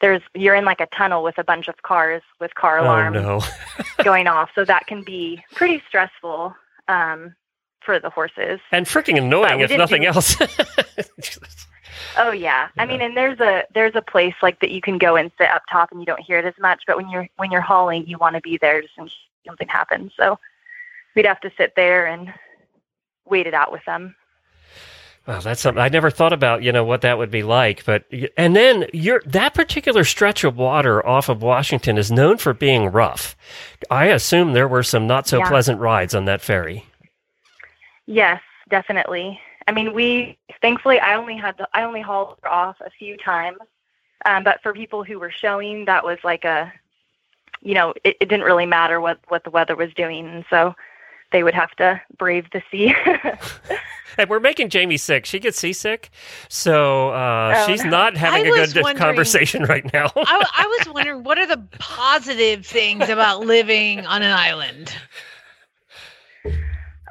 there's you're in like a tunnel with a bunch of cars with car alarms Oh no. going off, so that can be pretty stressful um, for the horses. and freaking annoying if nothing do- else. Oh yeah. I mean, and there's a there's a place like that you can go and sit up top and you don't hear it as much. But when you're when you're hauling, you want to be there just in case something happens. So we'd have to sit there and wait it out with them. Wow, that's something I never thought about. You know what that would be like, but and then your that particular stretch of water off of Washington is known for being rough. I assume there were some not so Yeah. pleasant rides on that ferry. Yes, definitely. I mean, we thankfully I only had to, I only hauled her off a few times, um, but for people who were showing, that was like a, you know, it, it didn't really matter what what the weather was doing, and so they would have to brave the sea. And we're making Jamie sick. She gets seasick, so uh, Oh, she's not having I a good conversation right now. I, I was wondering what are the positive things about living on an island?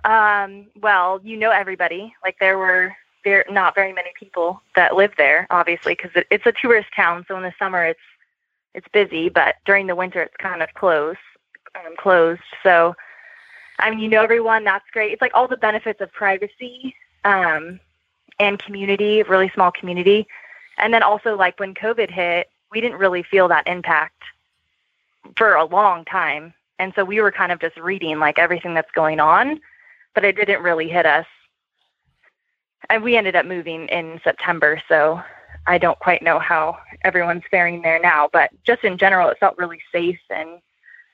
Um, well, you know everybody. Like there were there not very many people that live there, obviously, because it, it's a tourist town. So in the summer it's it's busy, but during the winter it's kind of closed. Um, closed. So I mean, you know everyone. That's great. It's like all the benefits of privacy um, and community, really small community, and then also like when COVID hit, we didn't really feel that impact for a long time. And so we were kind of just reading like everything that's going on but it didn't really hit us. And we ended up moving in September, so I don't quite know how everyone's faring there now. But just in general, it felt really safe and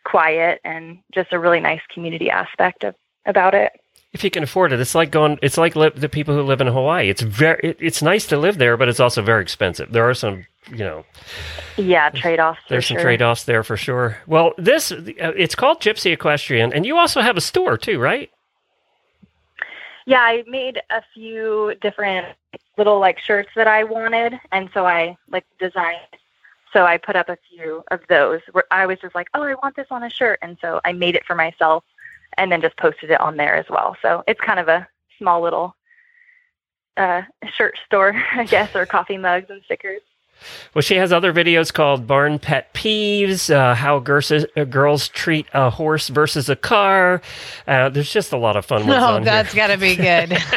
quiet, and just a really nice community aspect of about it. if you can afford it, it's like going. It's like li- the people who live in Hawaii. It's very. It, it's nice to live there, but it's also very expensive. There are some, you know, Yeah, trade offs. there's some trade offs there for sure. Well, this uh, it's called Gypsy Equestrian, and you also have a store too, right? Yeah, I made a few different little like shirts that I wanted, and so I like designed. So I put up a few of those. Where I was just like, oh, I want this on a shirt, and so I made it for myself, and then just posted it on there as well. So it's kind of a small little uh, shirt store, I guess, or coffee mugs and stickers. Well, she has other videos called Barn Pet Peeves, uh, How Girls, uh, Girls Treat a Horse versus a Car. Uh, there's just a lot of fun ones Oh, on that's got to be good.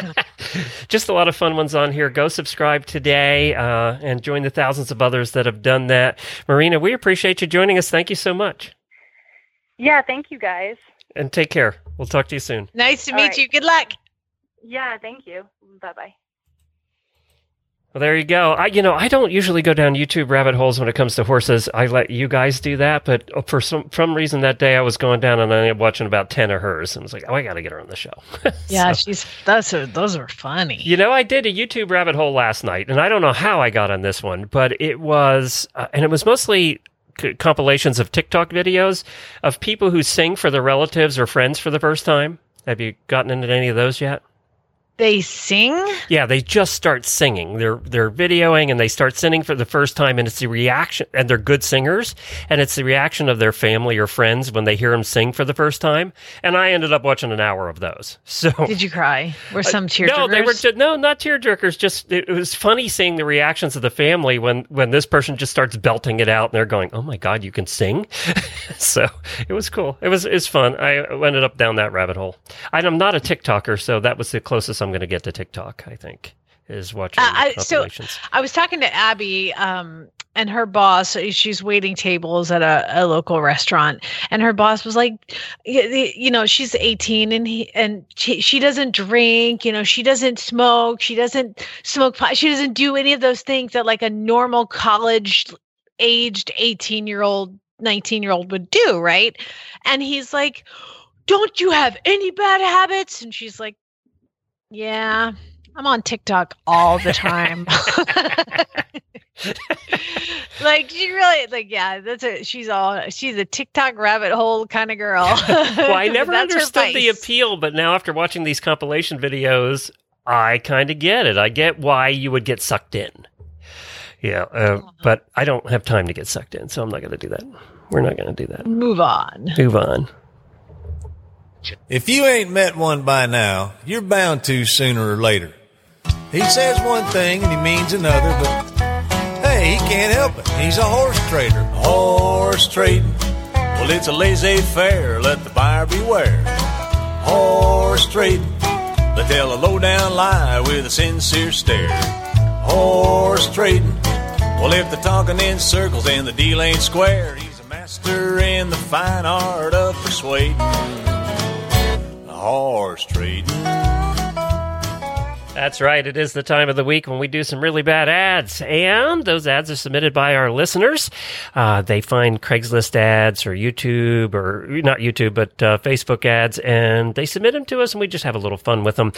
Just a lot of fun ones on here. Go subscribe today uh, and join the thousands of others that have done that. Marina, we appreciate you joining us. Thank you so much. Yeah, thank you guys. And take care. We'll talk to you soon. nice to All meet right. you. Good luck. Yeah, thank you. Bye bye. Well, there you go. I, you know, I don't usually go down YouTube rabbit holes when it comes to horses. I let you guys do that, but for some some reason that day I was going down and I ended up watching about ten of hers, and I was like, oh, I got to get her on the show. Yeah, So- she's those are those are funny. You know, I did a YouTube rabbit hole last night, and I don't know how I got on this one, but it was, uh, and it was mostly c- compilations of TikTok videos of people who sing for their relatives or friends for the first time. Have you gotten into any of those yet? They sing. Yeah, they just start singing. They're they're videoing and they start singing for the first time, and it's the reaction. And they're good singers, and it's the reaction of their family or friends when they hear them sing for the first time. And I ended up watching an hour of those. So Did you cry? Were some tear no, they were just, no, not tearjerkers. Just it, it was funny seeing the reactions of the family when when this person just starts belting it out, and they're going, "Oh my god, you can sing!" so it was cool. It was it's fun. I ended up down that rabbit hole. And I'm not a TikToker, so that was the closest I'm going to get to TikTok. I think is watching Uh, I- so- I was talking to Abby, um, and her boss. She's waiting tables at a, a local restaurant, and her boss was like, you know, she's 18, and he and she, she doesn't drink. You know, she doesn't smoke. She doesn't smoke pot. She doesn't do any of those things that like a normal college aged 18 year old, 19 year old would do, right? And he's like, "Don't you have any bad habits?" And she's like, "Yeah." I'm on TikTok all the time. like she really like yeah, that's a she's all she's a TikTok rabbit hole kind of girl. well, I never understood the appeal, but now after watching these compilation videos, I kind of get it. I get why you would get sucked in. Yeah, uh, but I don't have time to get sucked in, so I'm not going to do that. We're not going to do that. Move on. Move on. If you ain't met one by now, you're bound to sooner or later. He says one thing and he means another, but hey, he can't help it. He's a horse trader. Horse trading. Well, it's a laissez faire. Let the buyer beware. Horse trading. They tell a low down lie with a sincere stare. Horse trading. Well, if they're talking in circles and the deal ain't square, he's a master in the fine art of persuading. Horse trading. That's right. It is the time of the week when we do some really bad ads. And those ads are submitted by our listeners. Uh, they find Craigslist ads or YouTube or not YouTube, but uh, Facebook ads, and they submit them to us, and we just have a little fun with them.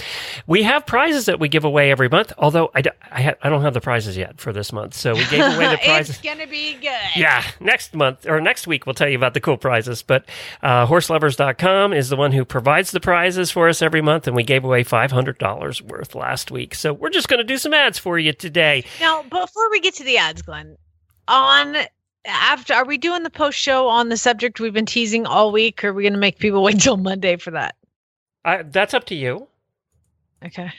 We have prizes that we give away every month, although I, d- I, ha- I don't have the prizes yet for this month. So we gave away the prizes. it's gonna be good. Yeah, next month or next week we'll tell you about the cool prizes. But uh, horseloverz.com is the one who provides the prizes for us every month, and we gave away $500 worth last week. So we're just going to do some ads for you today. Now, before we get to the ads, Glenn, on after are we doing the post show on the subject we've been teasing all week, or are we going to make people wait till Monday for that? I, that's up to you. Okay.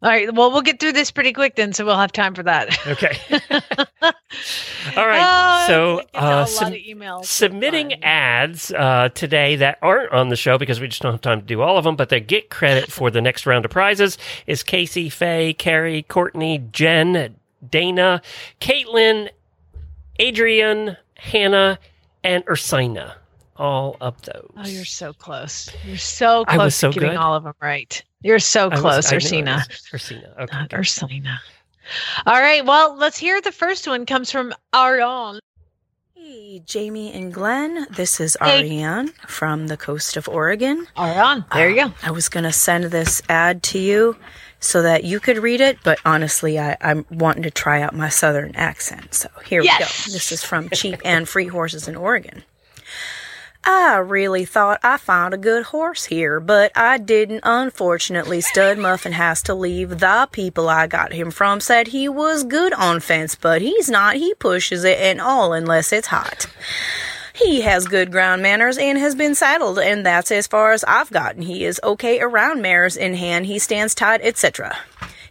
All right. Well, we'll get through this pretty quick then, so we'll have time for that. Okay. All right. Oh, so we get a uh, sub- submitting ads uh, today that aren't on the show because we just don't have time to do all of them, but they get credit for the next round of prizes is Casey, Faye, Carrie, Courtney, Jen, Dana, Caitlin, Adrian, Hannah, and Ursina. All of those. Oh, you're so close. You're so close I was so to getting good. all of them right. You're so close, Ursina. Ursina. Okay. Not Ursina. All right. Well, let's hear the first one comes from Ariane. Hey, Jamie and Glenn. This is Hey. From the coast of Oregon. Ariane, there you go. Uh, I was going to send this ad to you so that you could read it, but honestly, I, I'm wanting to try out my southern accent. So here Yes. we go. This is from Cheap and Free Horses in Oregon. I really thought I found a good horse here, but I didn't. Unfortunately, Stud Muffin has to leave. The people I got him from said he was good on fence, but he's not. He pushes it and all unless it's hot. He has good ground manners and has been saddled, and that's as far as I've gotten. He is okay around mares in hand, he stands tight, etc.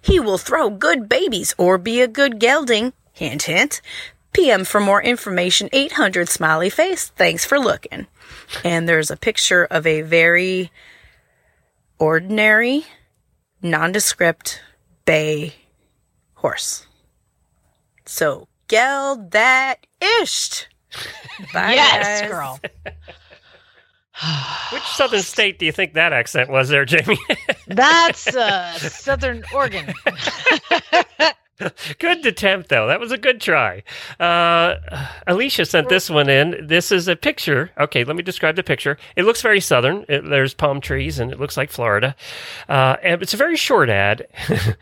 He will throw good babies or be a good gelding. Hint, hint. PM for more information 800 smiley face. Thanks for looking. And there's a picture of a very ordinary, nondescript bay horse. So, geld that ished. Bye, yes, guys. girl. Which southern state do you think that accent was there, Jamie? That's uh, Southern Oregon. good attempt, though. That was a good try. Uh, Alicia sent this one in. This is a picture. Okay, let me describe the picture. It looks very southern. It, there's palm trees, and it looks like Florida. Uh, and it's a very short ad.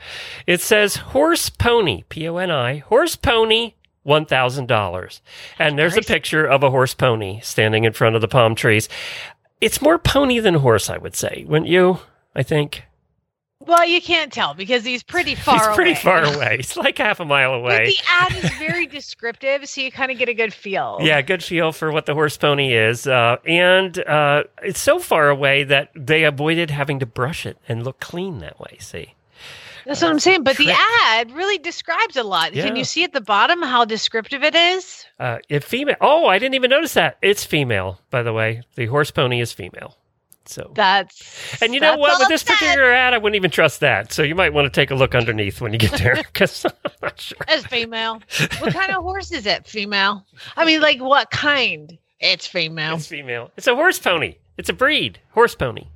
it says horse pony, P O N I, horse pony. One thousand dollars, and there's a picture of a horse pony standing in front of the palm trees. It's more pony than horse, I would say, wouldn't you? I think well, you can't tell because he's pretty far away. he's pretty far away. It's like half a mile away. But the ad is very descriptive, so you kind of get a good feel. Yeah, good feel for what the horse pony is. Uh, and uh, it's so far away that they avoided having to brush it and look clean that way. See? That's what I'm saying. But the ad really describes a lot. Yeah. Can you see at the bottom how descriptive it is? Uh, if female. Oh, I didn't even notice that. It's female, by the way. The horse pony is female. So. That's and you know what? With this says. particular ad, I wouldn't even trust that. So you might want to take a look underneath when you get there, because I'm not sure. It's female. what kind of horse is it? Female. I mean, like what kind? It's female. It's female. It's a horse pony. It's a breed. Horse pony.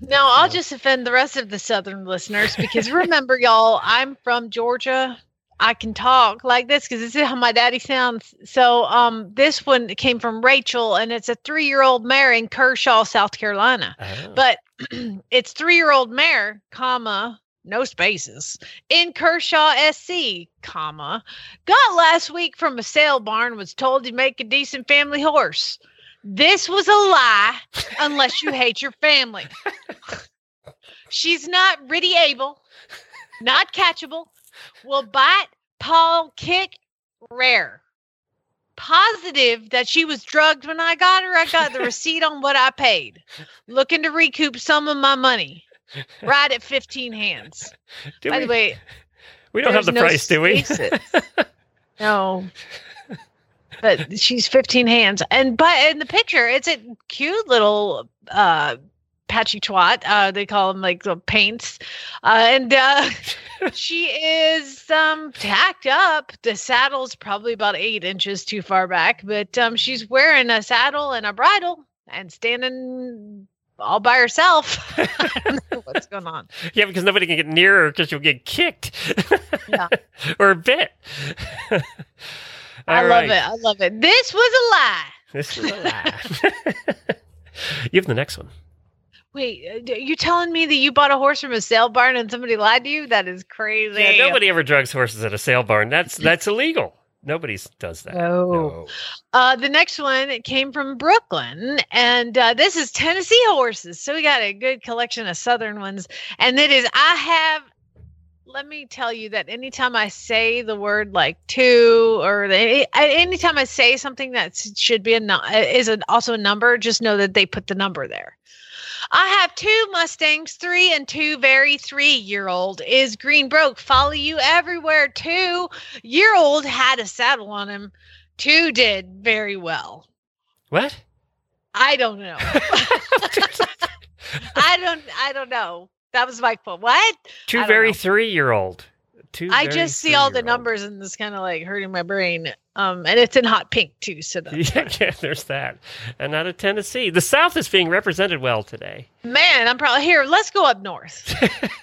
No, I'll just offend the rest of the southern listeners because remember, y'all, I'm from Georgia. I can talk like this because this is how my daddy sounds. So, um, this one came from Rachel, and it's a three-year-old mare in Kershaw, South Carolina. Oh. But it's three-year-old mare, comma, no spaces in Kershaw, SC, comma, got last week from a sale barn. Was told to make a decent family horse. This was a lie, unless you hate your family. She's not riddy able, not catchable, will bite, paw, kick, rare. Positive that she was drugged when I got her. I got the receipt on what I paid. Looking to recoup some of my money. Right at 15 hands. Do By we- the way, we don't have the no price, do we? no. But she's 15 hands. And but in the picture, it's a cute little uh patchy twat. Uh they call them like the paints. Uh and uh she is um tacked up. The saddle's probably about eight inches too far back, but um she's wearing a saddle and a bridle and standing all by herself. I don't know what's going on. Yeah, because nobody can get near her because you'll get kicked Yeah. or bit. I All love it. I love it. This was a lie. This was a lie. you have the next one. Wait, uh, you telling me that you bought a horse from a sale barn and somebody lied to you? That is crazy. Yeah, nobody ever drugs horses at a sale barn. That's that's illegal. Nobody does that. No. Uh, the next one came from Brooklyn, and uh, this is Tennessee horses. So we got a good collection of Southern ones, and it is. I have. Let me tell you that anytime I say the word like two, or the, anytime I say something that should be a nu- is an, also a number, just know that they put the number there. I have two Mustangs, three and two very three year old. Is Green Broke follow you everywhere? Two year old had a saddle on him. Two did very well. What? I don't know. I don't. I don't know. That was my fault. What? Two very know. three year old. Two. I just see all the numbers and it's kind of like hurting my brain. Um, and it's in hot pink too. So Yeah, yeah, there's that. And out of Tennessee. The South is being represented well today. Man, I'm probably here. Let's go up north.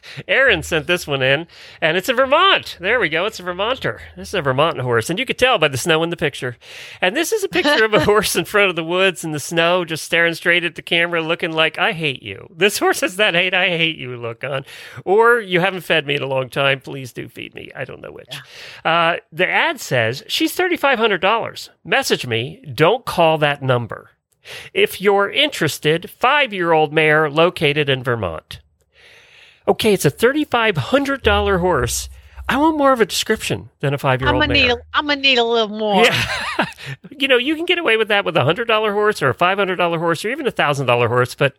Aaron sent this one in, and it's in Vermont. There we go. It's a Vermonter. This is a Vermont horse, and you could tell by the snow in the picture. And this is a picture of a horse in front of the woods in the snow, just staring straight at the camera, looking like, I hate you. This horse has that hate, I hate you look on. Or you haven't fed me in a long time. Please do feed me. I don't know which. Uh, the ad says, She's $3,500. Message me. Don't call that number. If you're interested, five year old mare located in Vermont. Okay, it's a $3,500 horse. I want more of a description than a five year old gonna mare. need. A, I'm gonna need a little more. Yeah. you know, you can get away with that with a hundred dollar horse or a five hundred dollar horse or even a thousand dollar horse, but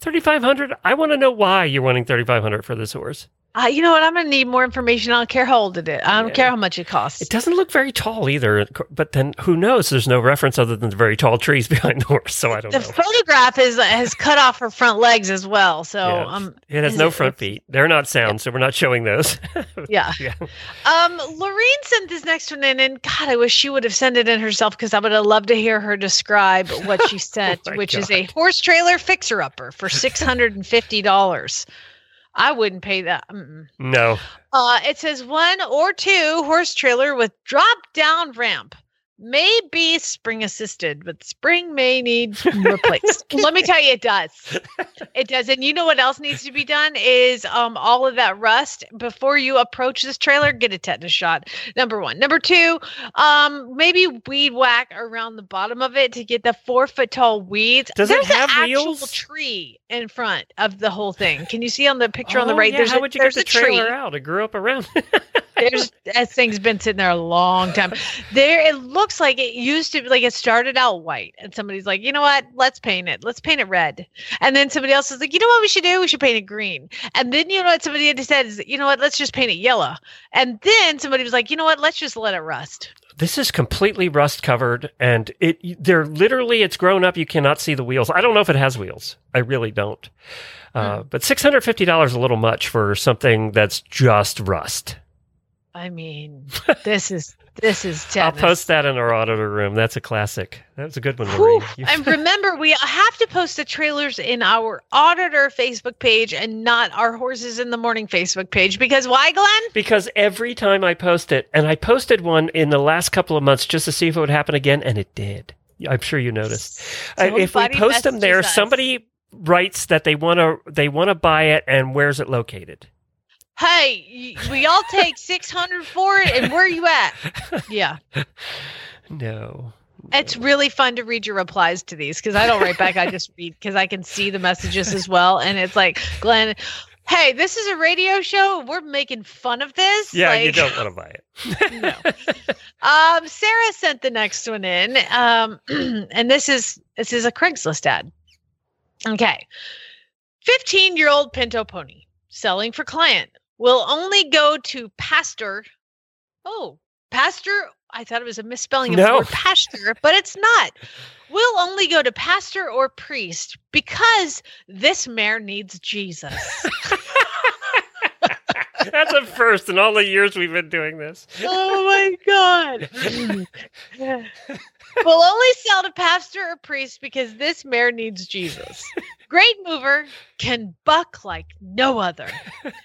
thirty five hundred. I want to know why you're wanting thirty five hundred for this horse. Uh, you know what? I'm going to need more information. I don't care how old it is. I don't yeah. care how much it costs. It doesn't look very tall either. But then who knows? There's no reference other than the very tall trees behind the horse. So I don't the know. The photograph is, has cut off her front legs as well. So yeah. um, it has no it, front feet. They're not sound. Yeah. So we're not showing those. yeah. yeah. Um, Lorene sent this next one in. And God, I wish she would have sent it in herself because I would have loved to hear her describe what she oh sent, oh which God. is a horse trailer fixer upper for $650. I wouldn't pay that. Mm-mm. No. Uh, it says one or two horse trailer with drop down ramp. May be spring assisted, but spring may need replaced. Let me tell you, it does. It does. And you know what else needs to be done is um all of that rust before you approach this trailer, get a tetanus shot. Number one. Number two, um, maybe weed whack around the bottom of it to get the four foot tall weeds. Does it have an actual wheels? tree in front of the whole thing. Can you see on the picture on the Oh, right? yeah, There's how a, would you there's get the a tree. trailer out? It grew up around. There's that thing's been sitting there a long time. There, it looks like it used to like it started out white, and somebody's like, you know what? Let's paint it. Let's paint it red. And then somebody else is like, you know what we should do? We should paint it green. And then you know what somebody had said is, you know what? Let's just paint it yellow. And then somebody was like, you know what? Let's just let it rust. This is completely rust covered, and it they're literally it's grown up. You cannot see the wheels. I don't know if it has wheels. I really don't. Uh, Hmm. But six hundred fifty dollars is a little much for something that's just rust. I mean, this is this is I'll post that in our auditor room. That's a classic. That's a good one. And remember, we have to post the trailers in our auditor Facebook page and not our Horses in the Morning Facebook page because why, Glenn? because every time I post it, and I posted one in the last couple of months just to see if it would happen again, and it did. I'm sure you noticed. Uh, if we post them there, us. somebody writes that they want to they want to buy it, and where's it located? Hey, we all take 600 for it, and where are you at? Yeah. No. It's really fun to read your replies to these because I don't write back. I just read because I can see the messages as well. And it's like, Glenn, hey, this is a radio show. We're making fun of this. Yeah, you don't want to buy it. No. Um, Sarah sent the next one in. Um, and this is this is a Craigslist ad. Okay. 15 year old Pinto pony selling for client will only go to pastor. Oh, pastor. I thought it was a misspelling of the No. word pastor, but it's not. We'll only go to pastor or priest because this mare needs Jesus. That's a first in all the years we've been doing this. oh my god. we'll only sell to pastor or priest because this mare needs Jesus. Great mover can buck like no other.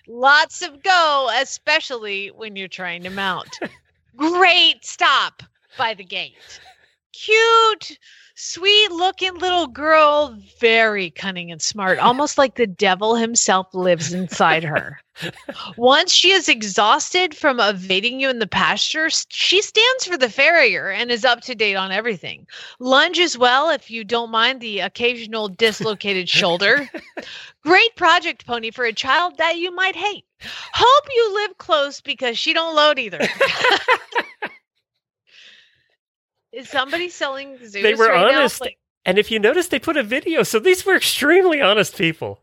Lots of go, especially when you're trying to mount. Great stop by the gate. Cute, sweet looking little girl, very cunning and smart, almost like the devil himself lives inside her. Once she is exhausted from evading you in the pasture, she stands for the farrier and is up to date on everything. Lunge as well if you don't mind the occasional dislocated shoulder. Great project pony for a child that you might hate. Hope you live close because she don't load either. is somebody selling Zeus they were right now? honest. Like, and if you notice, they put a video. So these were extremely honest people.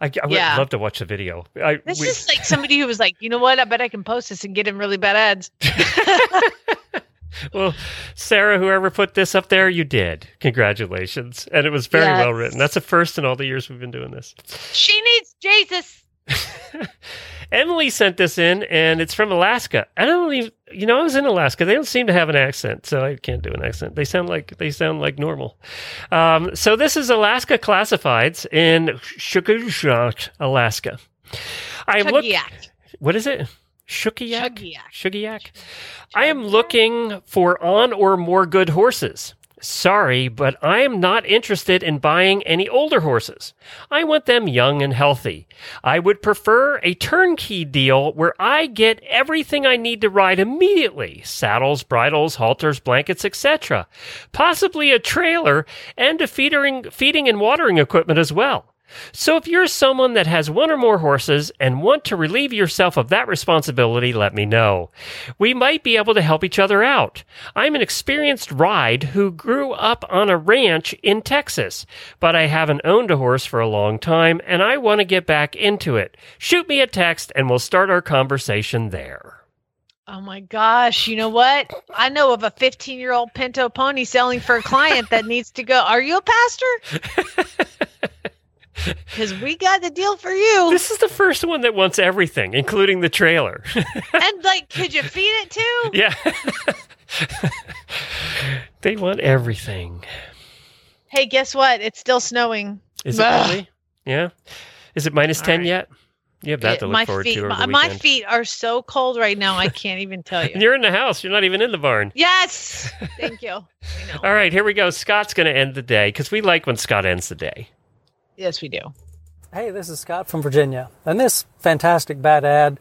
I, I would Yeah. love to watch the video. I, this we- is like somebody who was like, you know what? I bet I can post this and get him really bad ads. well, Sarah, whoever put this up there, you did. Congratulations. And it was very Yes. well written. That's the first in all the years we've been doing this. She needs Jesus. Emily sent this in, and it's from Alaska. I don't even, you know, I was in Alaska. They don't seem to have an accent, so I can't do an accent. They sound like they sound like normal. Um, so this is Alaska Classifieds in Shukushat, Alaska. I looking. What is it? Shukiyak? Shugiyak. I am looking for on or more good horses. Sorry, but I am not interested in buying any older horses. I want them young and healthy. I would prefer a turnkey deal where I get everything I need to ride immediately saddles, bridles, halters, blankets, etc. Possibly a trailer and a feeding, feeding and watering equipment as well. So if you're someone that has one or more horses and want to relieve yourself of that responsibility, let me know. We might be able to help each other out. I'm an experienced ride who grew up on a ranch in Texas, but I haven't owned a horse for a long time and I want to get back into it. Shoot me a text and we'll start our conversation there. Oh my gosh. You know what? I know of a 15 year old Pinto pony selling for a client that needs to go. Are you a pastor? Because we got the deal for you. This is the first one that wants everything, including the trailer. and like, could you feed it too? yeah. they want everything. Hey, guess what? It's still snowing. Is it really? Yeah. Is it minus 10 yet? You have that It- to look my forward feet, to my, my feet are so cold right now. I can't even tell you. And you're in the house. You're not even in the barn. yes. Thank you. All right, here we go. Scott's going to end the day because we like when Scott ends the day. Yes, we do. Hey, this is Scott from Virginia, and this fantastic bad ad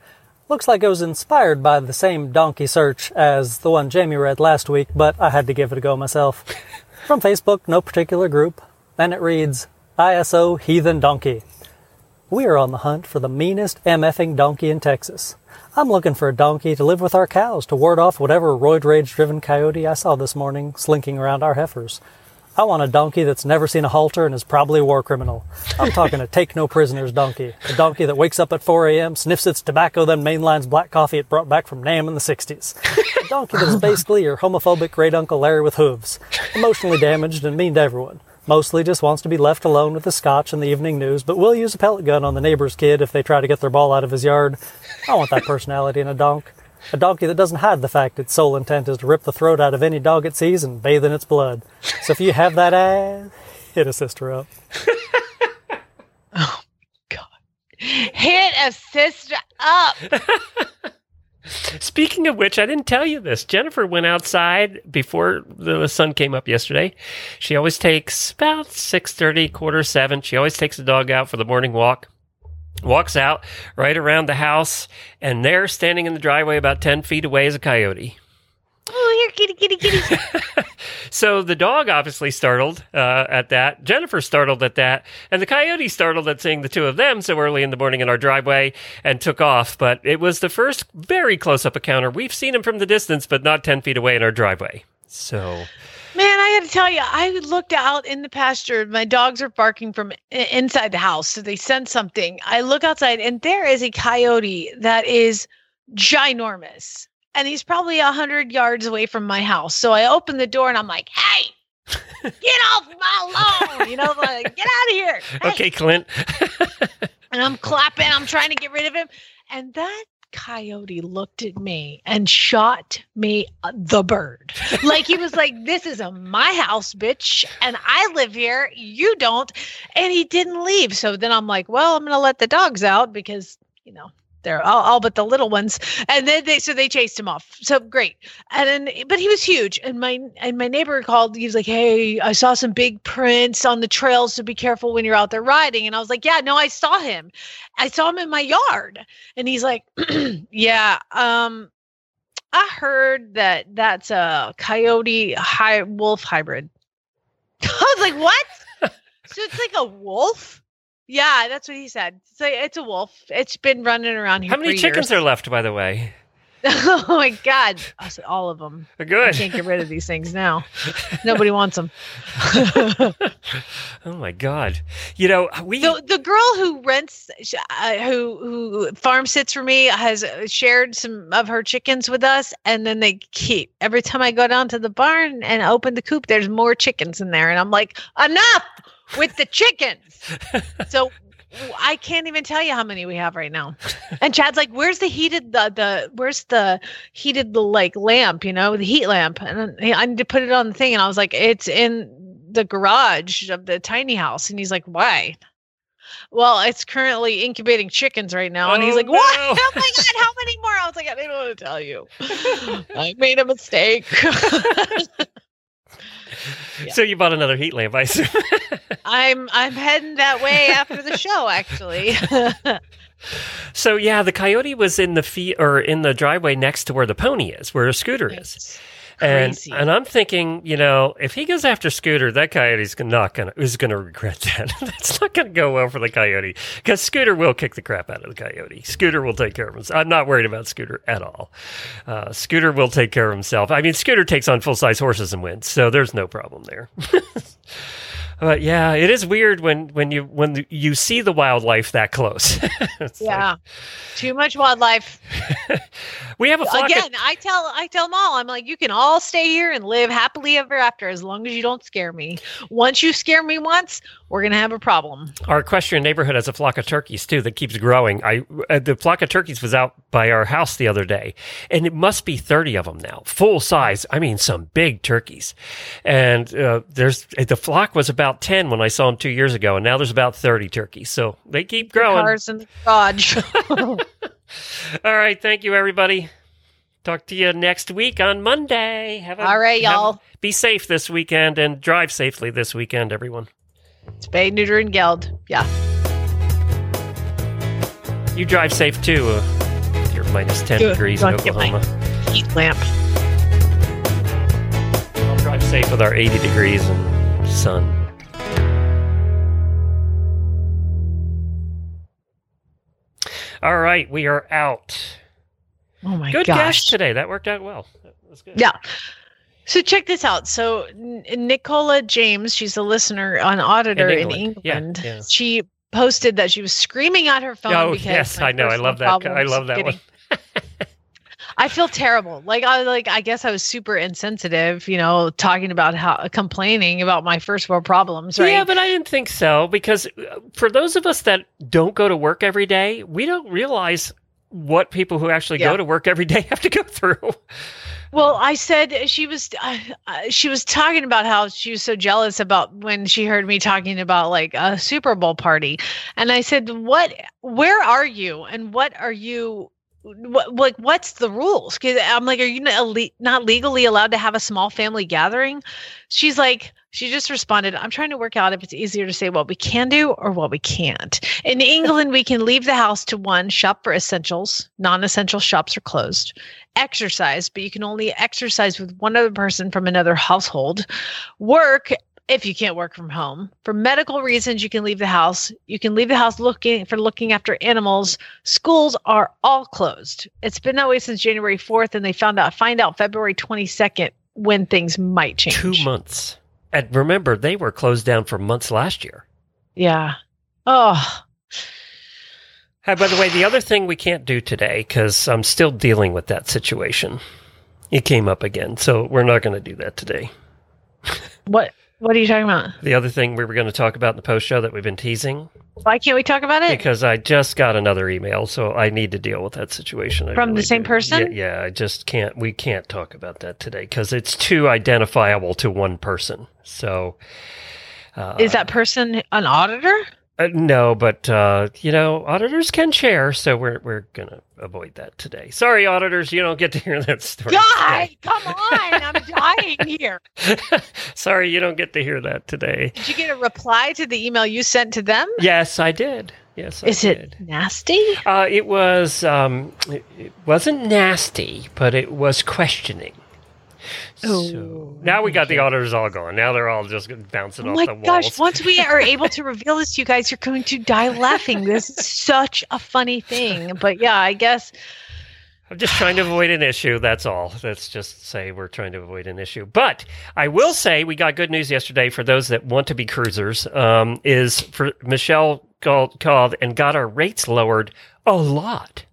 looks like it was inspired by the same donkey search as the one Jamie read last week, but I had to give it a go myself. from Facebook, no particular group, and it reads ISO Heathen Donkey. We are on the hunt for the meanest MFing donkey in Texas. I'm looking for a donkey to live with our cows to ward off whatever roid rage driven coyote I saw this morning slinking around our heifers. I want a donkey that's never seen a halter and is probably a war criminal. I'm talking a take no prisoners donkey. A donkey that wakes up at 4 a.m., sniffs its tobacco, then mainlines black coffee it brought back from Nam in the 60s. A donkey that is basically your homophobic great uncle Larry with hooves. Emotionally damaged and mean to everyone. Mostly just wants to be left alone with the scotch and the evening news, but will use a pellet gun on the neighbor's kid if they try to get their ball out of his yard. I want that personality in a donk. A donkey that doesn't hide the fact its sole intent is to rip the throat out of any dog it sees and bathe in its blood. So if you have that ass, hit a sister up. Oh, God. Hit a sister up. Speaking of which, I didn't tell you this. Jennifer went outside before the sun came up yesterday. She always takes about 6.30, quarter seven. She always takes the dog out for the morning walk. Walks out right around the house, and there, standing in the driveway about 10 feet away, is a coyote. Oh, here, kitty, kitty, kitty. So the dog obviously startled uh, at that. Jennifer startled at that. And the coyote startled at seeing the two of them so early in the morning in our driveway and took off. But it was the first very close up encounter. We've seen him from the distance, but not 10 feet away in our driveway. So. Man, I got to tell you, I looked out in the pasture. My dogs are barking from inside the house, so they sense something. I look outside, and there is a coyote that is ginormous, and he's probably a hundred yards away from my house. So I open the door, and I'm like, "Hey, get off my lawn!" You know, like get out of here. Hey. Okay, Clint. And I'm clapping. I'm trying to get rid of him, and that coyote looked at me and shot me uh, the bird. Like he was like, This is a my house, bitch, and I live here. You don't. And he didn't leave. So then I'm like, Well, I'm gonna let the dogs out because, you know, they're all, all but the little ones. And then they so they chased him off. So great. And then but he was huge. And my and my neighbor called he was like hey i saw some big prints on the trails so be careful when you're out there riding. And i was like yeah no i saw him. I saw him in my yard. And he's like yeah um i heard that that's a coyote high wolf hybrid. I was like what? So it's like a wolf yeah, that's what he said. So it's a wolf. It's been running around here. How many chickens years. are left, by the way? oh my god, all of them. Good. I can't get rid of these things now. Nobody wants them. Oh my god! You know we The, the girl who rents, uh, who who farm sits for me, has shared some of her chickens with us, and then they keep every time I go down to the barn and open the coop, there's more chickens in there, and I'm like, enough with the chickens. so I can't even tell you how many we have right now. And Chad's like, "Where's the heated the the where's the heated the like lamp? You know, the heat lamp." And I need to put it on the thing, and I was like, "It's in the garage of the tiny house." And he's like, "Why?" Well, it's currently incubating chickens right now, and he's Oh, like, "What? no. Oh my god, how many more?" I was like, "I didn't want to tell you. I made a mistake." So you bought another heat lamp, I assume. I'm I'm heading that way after the show, actually. so yeah, the coyote was in the fee or in the driveway next to where the pony is, where a scooter is. And crazy. and I'm thinking, you know, if he goes after Scooter, that coyote's not gonna is gonna regret that. That's not gonna go well for the coyote because Scooter will kick the crap out of the coyote. Scooter will take care of himself. I'm not worried about Scooter at all. Uh, Scooter will take care of himself. I mean, Scooter takes on full size horses and wins, so there's no problem there. But yeah, it is weird when when you when you see the wildlife that close. It's like- yeah, too much wildlife. we have a flock of- Again, I tell I tell them all. I'm like, you can all stay here and live happily ever after, as long as you don't scare me. Once you scare me once, we're gonna have a problem. Our equestrian neighborhood has a flock of turkeys too that keeps growing. I uh, the flock of turkeys was out by our house the other day, and it must be thirty of them now, full size. I mean, some big turkeys. And uh, there's the flock was about ten when I saw them two years ago, and now there's about thirty turkeys. So they keep growing. Cars in the garage. All right, thank you, everybody. Talk to you next week on Monday. Have a, All right, y'all. Be safe this weekend and drive safely this weekend, everyone. Spay, neuter, and geld. Yeah. You drive safe too. Uh, with your minus 10 Good. degrees in Don't get my- Oklahoma. Heat lamp. I'll drive safe with our 80 degrees and sun. All right, we are out. Oh my Good gosh. guess today. That worked out well. That was good. Yeah. So check this out. So N- Nicola James, she's a listener, an auditor in In England. England. Yeah, yeah. She posted that she was screaming at her phone Oh, because yes, I know. I love that. I love that getting- one. I feel terrible. Like I like I guess I was super insensitive, you know, talking about how complaining about my first world problems, right? Yeah, but I didn't think so because uh, for those of us that don't go to work every day, we don't realize what people who actually Yeah. go to work every day have to go through. Well, I said she was uh, uh, she was talking about how she was so jealous about when she heard me talking about like a Super Bowl party, and I said, "What? Where are you? And what are you?" What like what's the rules? Because I'm like, are you not, le- not legally allowed to have a small family gathering? She's like, she just responded, I'm trying to work out if it's easier to say what we can do or what we can't. In England, we can leave the house to one, shop for essentials. Non essential shops are closed. Exercise, but you can only exercise with one other person from another household. Work, if you can't work from home. For medical reasons, you can leave the house. You can leave the house looking for looking after animals. Schools are all closed. It's been that way since January 4th, and they found out find out February 22nd when things might change. Two months. And remember, they were closed down for months last year. Yeah. Oh, Hey, by the way, the other thing we can't do today, because I'm still dealing with that situation, it came up again. So we're not going to do that today. what What are you talking about? The other thing we were going to talk about in the post show that we've been teasing. Why can't we talk about it? Because I just got another email, so I need to deal with that situation. I From the same do. person? Yeah, yeah, I just can't. We can't talk about that today because it's too identifiable to one person. So, uh, Is that person an auditor? Uh, no, but uh, you know, auditors can share, so we're we're gonna avoid that today. Sorry, auditors, you don't get to hear that story. Guy, come on! I'm dying here. Sorry, you don't get to hear that today. Did you get a reply to the email you sent to them? Yes, I did. Yes, I Is did. it nasty? Uh, it was. Um, it, it wasn't nasty, but it was questioning. So now we got the auditors all gone. Now they're all just bouncing Oh off the walls. gosh, once we are able to reveal this to you guys, you're going to die laughing. This is such a funny thing. But yeah, I guess I'm just trying to avoid an issue. That's all. Let's just say we're trying to avoid an issue. But I will say we got good news yesterday for those that want to be cruisers. Um, is for Michelle called, called and got our rates lowered a lot.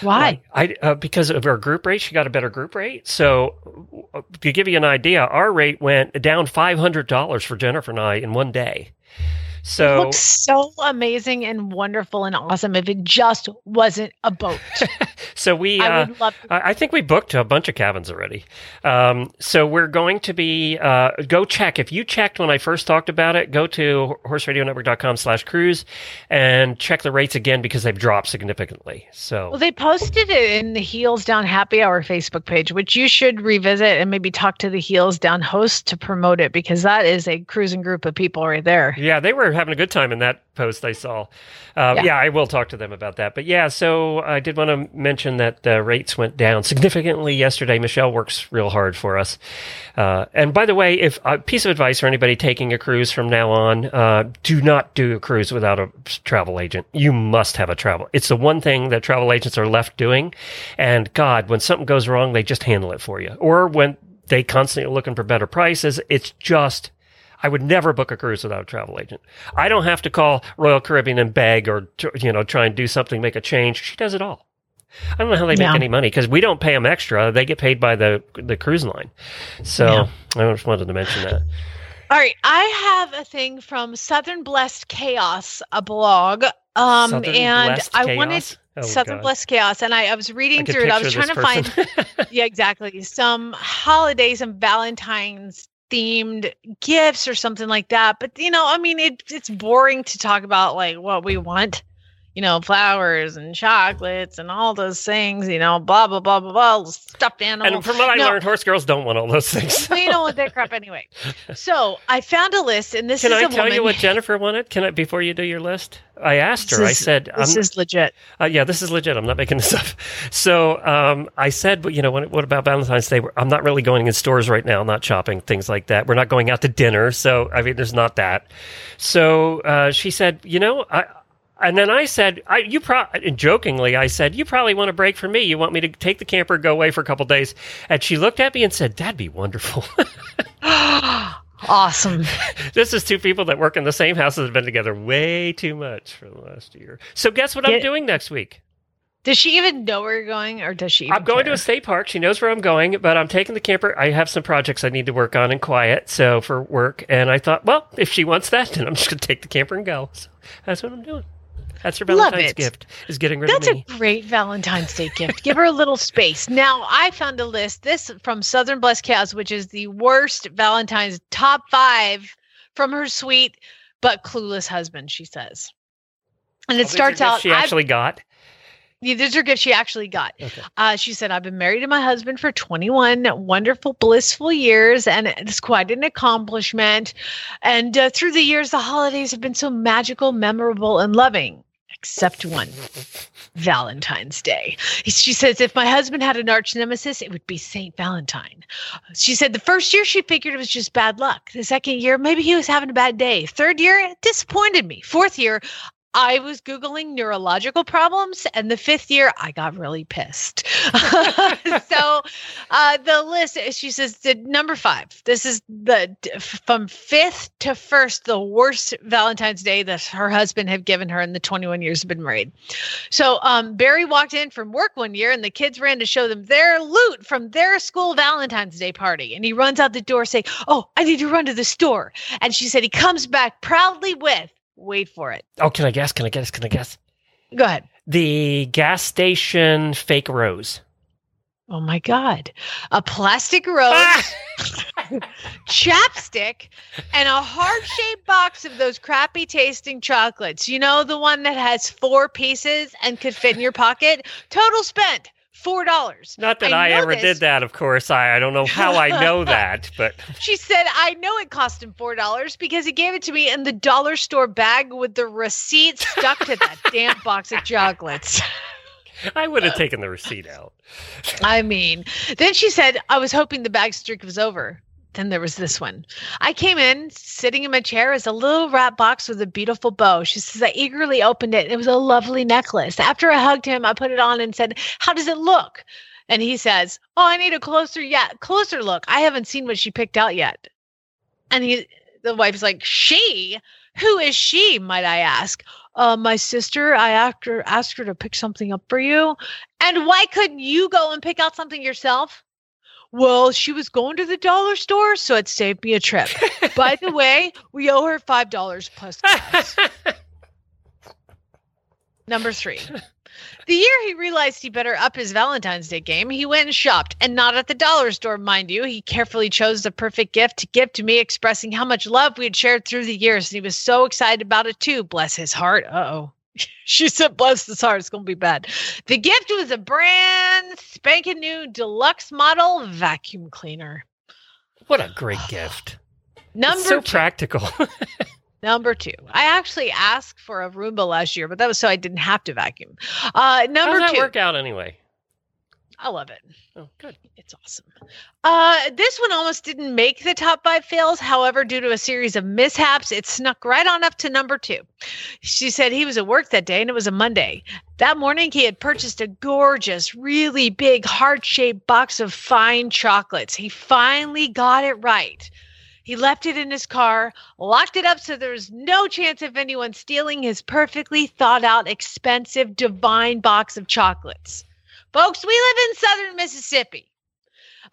Why? I uh, because of our group rate, she got a better group rate. So to give you an idea, our rate went down five hundred dollars for Jennifer and I in one day. It looks so amazing and wonderful and awesome if it just wasn't a boat. so we I uh, would love I I think we booked a bunch of cabins already. Um, so we're going to be uh, go check. If you checked when I first talked about it, go to horseradionetwork.com slash cruise and check the rates again because they've dropped significantly. So Well, they posted it in the Heels Down Happy Hour Facebook page, which you should revisit and maybe talk to the Heels Down host to promote it because that is a cruising group of people right there. Yeah, they were having a good time in that post I saw. Uh, Yeah. yeah. I will talk to them about that. But yeah, so I did want to mention that the rates went down significantly yesterday. Michelle works real hard for us. Uh, and by the way, if a piece of advice for anybody taking a cruise from now on, uh, do not do a cruise without a travel agent. You must have a travel. It's the one thing that travel agents are left doing. And God, when something goes wrong, they just handle it for you. Or when they constantly are looking for better prices, it's just I would never book a cruise without a travel agent. I don't have to call Royal Caribbean and beg or you know try and do something, make a change. She does it all. I don't know how they Yeah. make any money because we don't pay them extra. They get paid by the the cruise line. So Yeah. I just wanted to mention that. All right, I have a thing from Southern Blessed Chaos, a blog. Um, Southern and Blessed I Chaos? wanted Oh, Southern God. Blessed Chaos, and I, I was reading I through it. I was trying this to find, yeah, exactly, some holidays and Valentine's themed gifts or something like that. But you know, I mean, it, it's boring to talk about like what we want. You know, flowers and chocolates and all those things. You know, blah blah blah blah blah. Stuffed animal. And from what I No. learned, horse girls don't want all those things. we don't want that crap anyway. So I found a list, and this Can is I a tell woman. you what Jennifer wanted? Can I before you do your list? I asked her. This I said, this I'm- is legit. Uh, yeah, this is legit. I'm not making this up. So um, I said, but you know, what, what about Valentine's Day? I'm not really going in stores right now, not shopping, things like that. We're not going out to dinner. So, I mean, there's not that. So uh, she said, you know, I, and then I said, I, you pro- jokingly, I said, you probably want a break from me. You want me to take the camper, go away for a couple days. And she looked at me and said, that'd be wonderful. awesome. this is two people that work in the same house that have been together way too much for the last year. So guess what I'm doing next week? Does she even know where you're going, or does she? Even I'm going to a state park. She knows where I'm going, but I'm taking the camper. I have some projects I need to work on in quiet, so for work. And I thought, well, if she wants that, then I'm just going to take the camper and go. So that's what I'm doing. That's her Love Valentine's gift is getting rid That's of me. That's a great Valentine's Day gift. Give her a little space. Now, I found a list. This from Southern Blessed Chaos, which is the worst Valentine's top five from her sweet but clueless husband. She says, and it starts out. She I've- actually got. These are gifts she actually got. Okay. Uh, she said, I've been married to my husband for 21 wonderful, blissful years, and it's quite an accomplishment. And uh, through the years, the holidays have been so magical, memorable, and loving, except one Valentine's Day. She says, if my husband had an arch nemesis, it would be St. Valentine. She said, the first year she figured it was just bad luck. The second year, maybe he was having a bad day. Third year, it disappointed me. Fourth year, I was Googling neurological problems, and the fifth year, I got really pissed. so, uh, the list, she says, number five, this is the from fifth to first, the worst Valentine's Day that her husband had given her in the 21 years have been married. So, um, Barry walked in from work one year, and the kids ran to show them their loot from their school Valentine's Day party. And he runs out the door saying, Oh, I need to run to the store. And she said he comes back proudly with, wait for it. Oh, can I guess? Can I guess? Can I guess? Go ahead. The gas station fake rose. Oh my God. A plastic rose, ah! chapstick, and a heart shaped box of those crappy tasting chocolates. You know, the one that has four pieces and could fit in your pocket? Total spent four dollars. Not that I, ever this. did that, of course. I, I don't know how I know that, but She said, I know it cost him four dollars because he gave it to me in the dollar store bag with the receipt stuck to that damn box of chocolates. I would have taken the receipt out. I mean, then she said, I was hoping the bag streak was over. Then there was this one. I came in, sitting in my chair, is a little wrap box with a beautiful bow. She says, I eagerly opened it. It was a lovely necklace. After I hugged him, I put it on and said, How does it look? And he says, Oh, I need a closer yet closer look. I haven't seen what she picked out yet. And he the wife's like, She? Who is she, might I ask? Uh, my sister. I asked her, asked her to pick something up for you. And why couldn't you go and pick out something yourself? Well, she was going to the dollar store, so it saved me a trip. By the way, we owe her five dollars plus gas. Number three. The year he realized he better up his Valentine's Day game, he went and shopped, and not at the dollar store, mind you. He carefully chose the perfect gift to give to me, expressing how much love we had shared through the years. And he was so excited about it too. Bless his heart. Uh oh. she said, bless his heart. It's going to be bad. The gift was a brand spanking new deluxe model vacuum cleaner. What a great gift. Number It's so two. practical. Number two, I actually asked for a Roomba last year, but that was so I didn't have to vacuum. Uh, number How'd that two, work out anyway? I love it. Oh, good. It's awesome. Uh, this one almost didn't make the top five fails. However, due to a series of mishaps, it snuck right on up to number two. She said he was at work that day and it was a Monday. That morning, he had purchased a gorgeous, really big, heart shaped box of fine chocolates. He finally got it right. He left it in his car, locked it up so there was no chance of anyone stealing his perfectly thought out, expensive, divine box of chocolates. Folks, we live in southern Mississippi.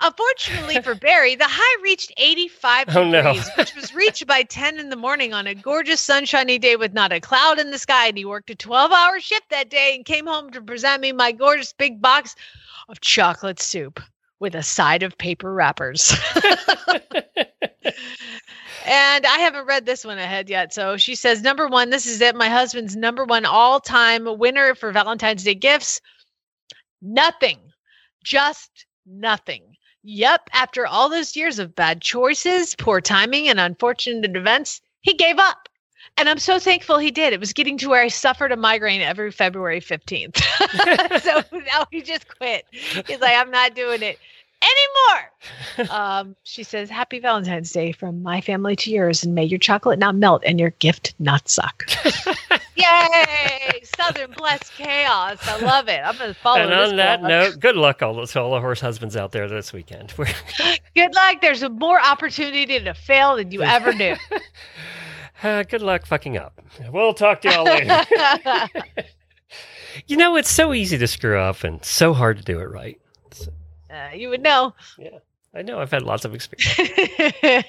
Unfortunately for Barry, the high reached 85 Oh, no. degrees, which was reached by 10 in the morning on a gorgeous sunshiny day with not a cloud in the sky. And he worked a 12 hour shift that day and came home to present me my gorgeous big box of chocolate soup with a side of paper wrappers. and I haven't read this one ahead yet. So she says, number one, this is it. My husband's number one all time winner for Valentine's Day gifts. Nothing. Just nothing. Yep. After all those years of bad choices, poor timing, and unfortunate events, he gave up. And I'm so thankful he did. It was getting to where I suffered a migraine every February 15th. so now he just quit. He's like, I'm not doing it anymore. Um, she says, Happy Valentine's Day from my family to yours, and may your chocolate not melt and your gift not suck. Yay! Southern blessed chaos. I love it. I'm going to follow and this on that blog. note, good luck all those all the horse husbands out there this weekend. Good luck. There's more opportunity to fail than you ever knew. Uh, good luck fucking up. We'll talk to y'all later. you know, it's so easy to screw up and so hard to do it right. Uh, you would know. Yeah, I know. I've had lots of experience.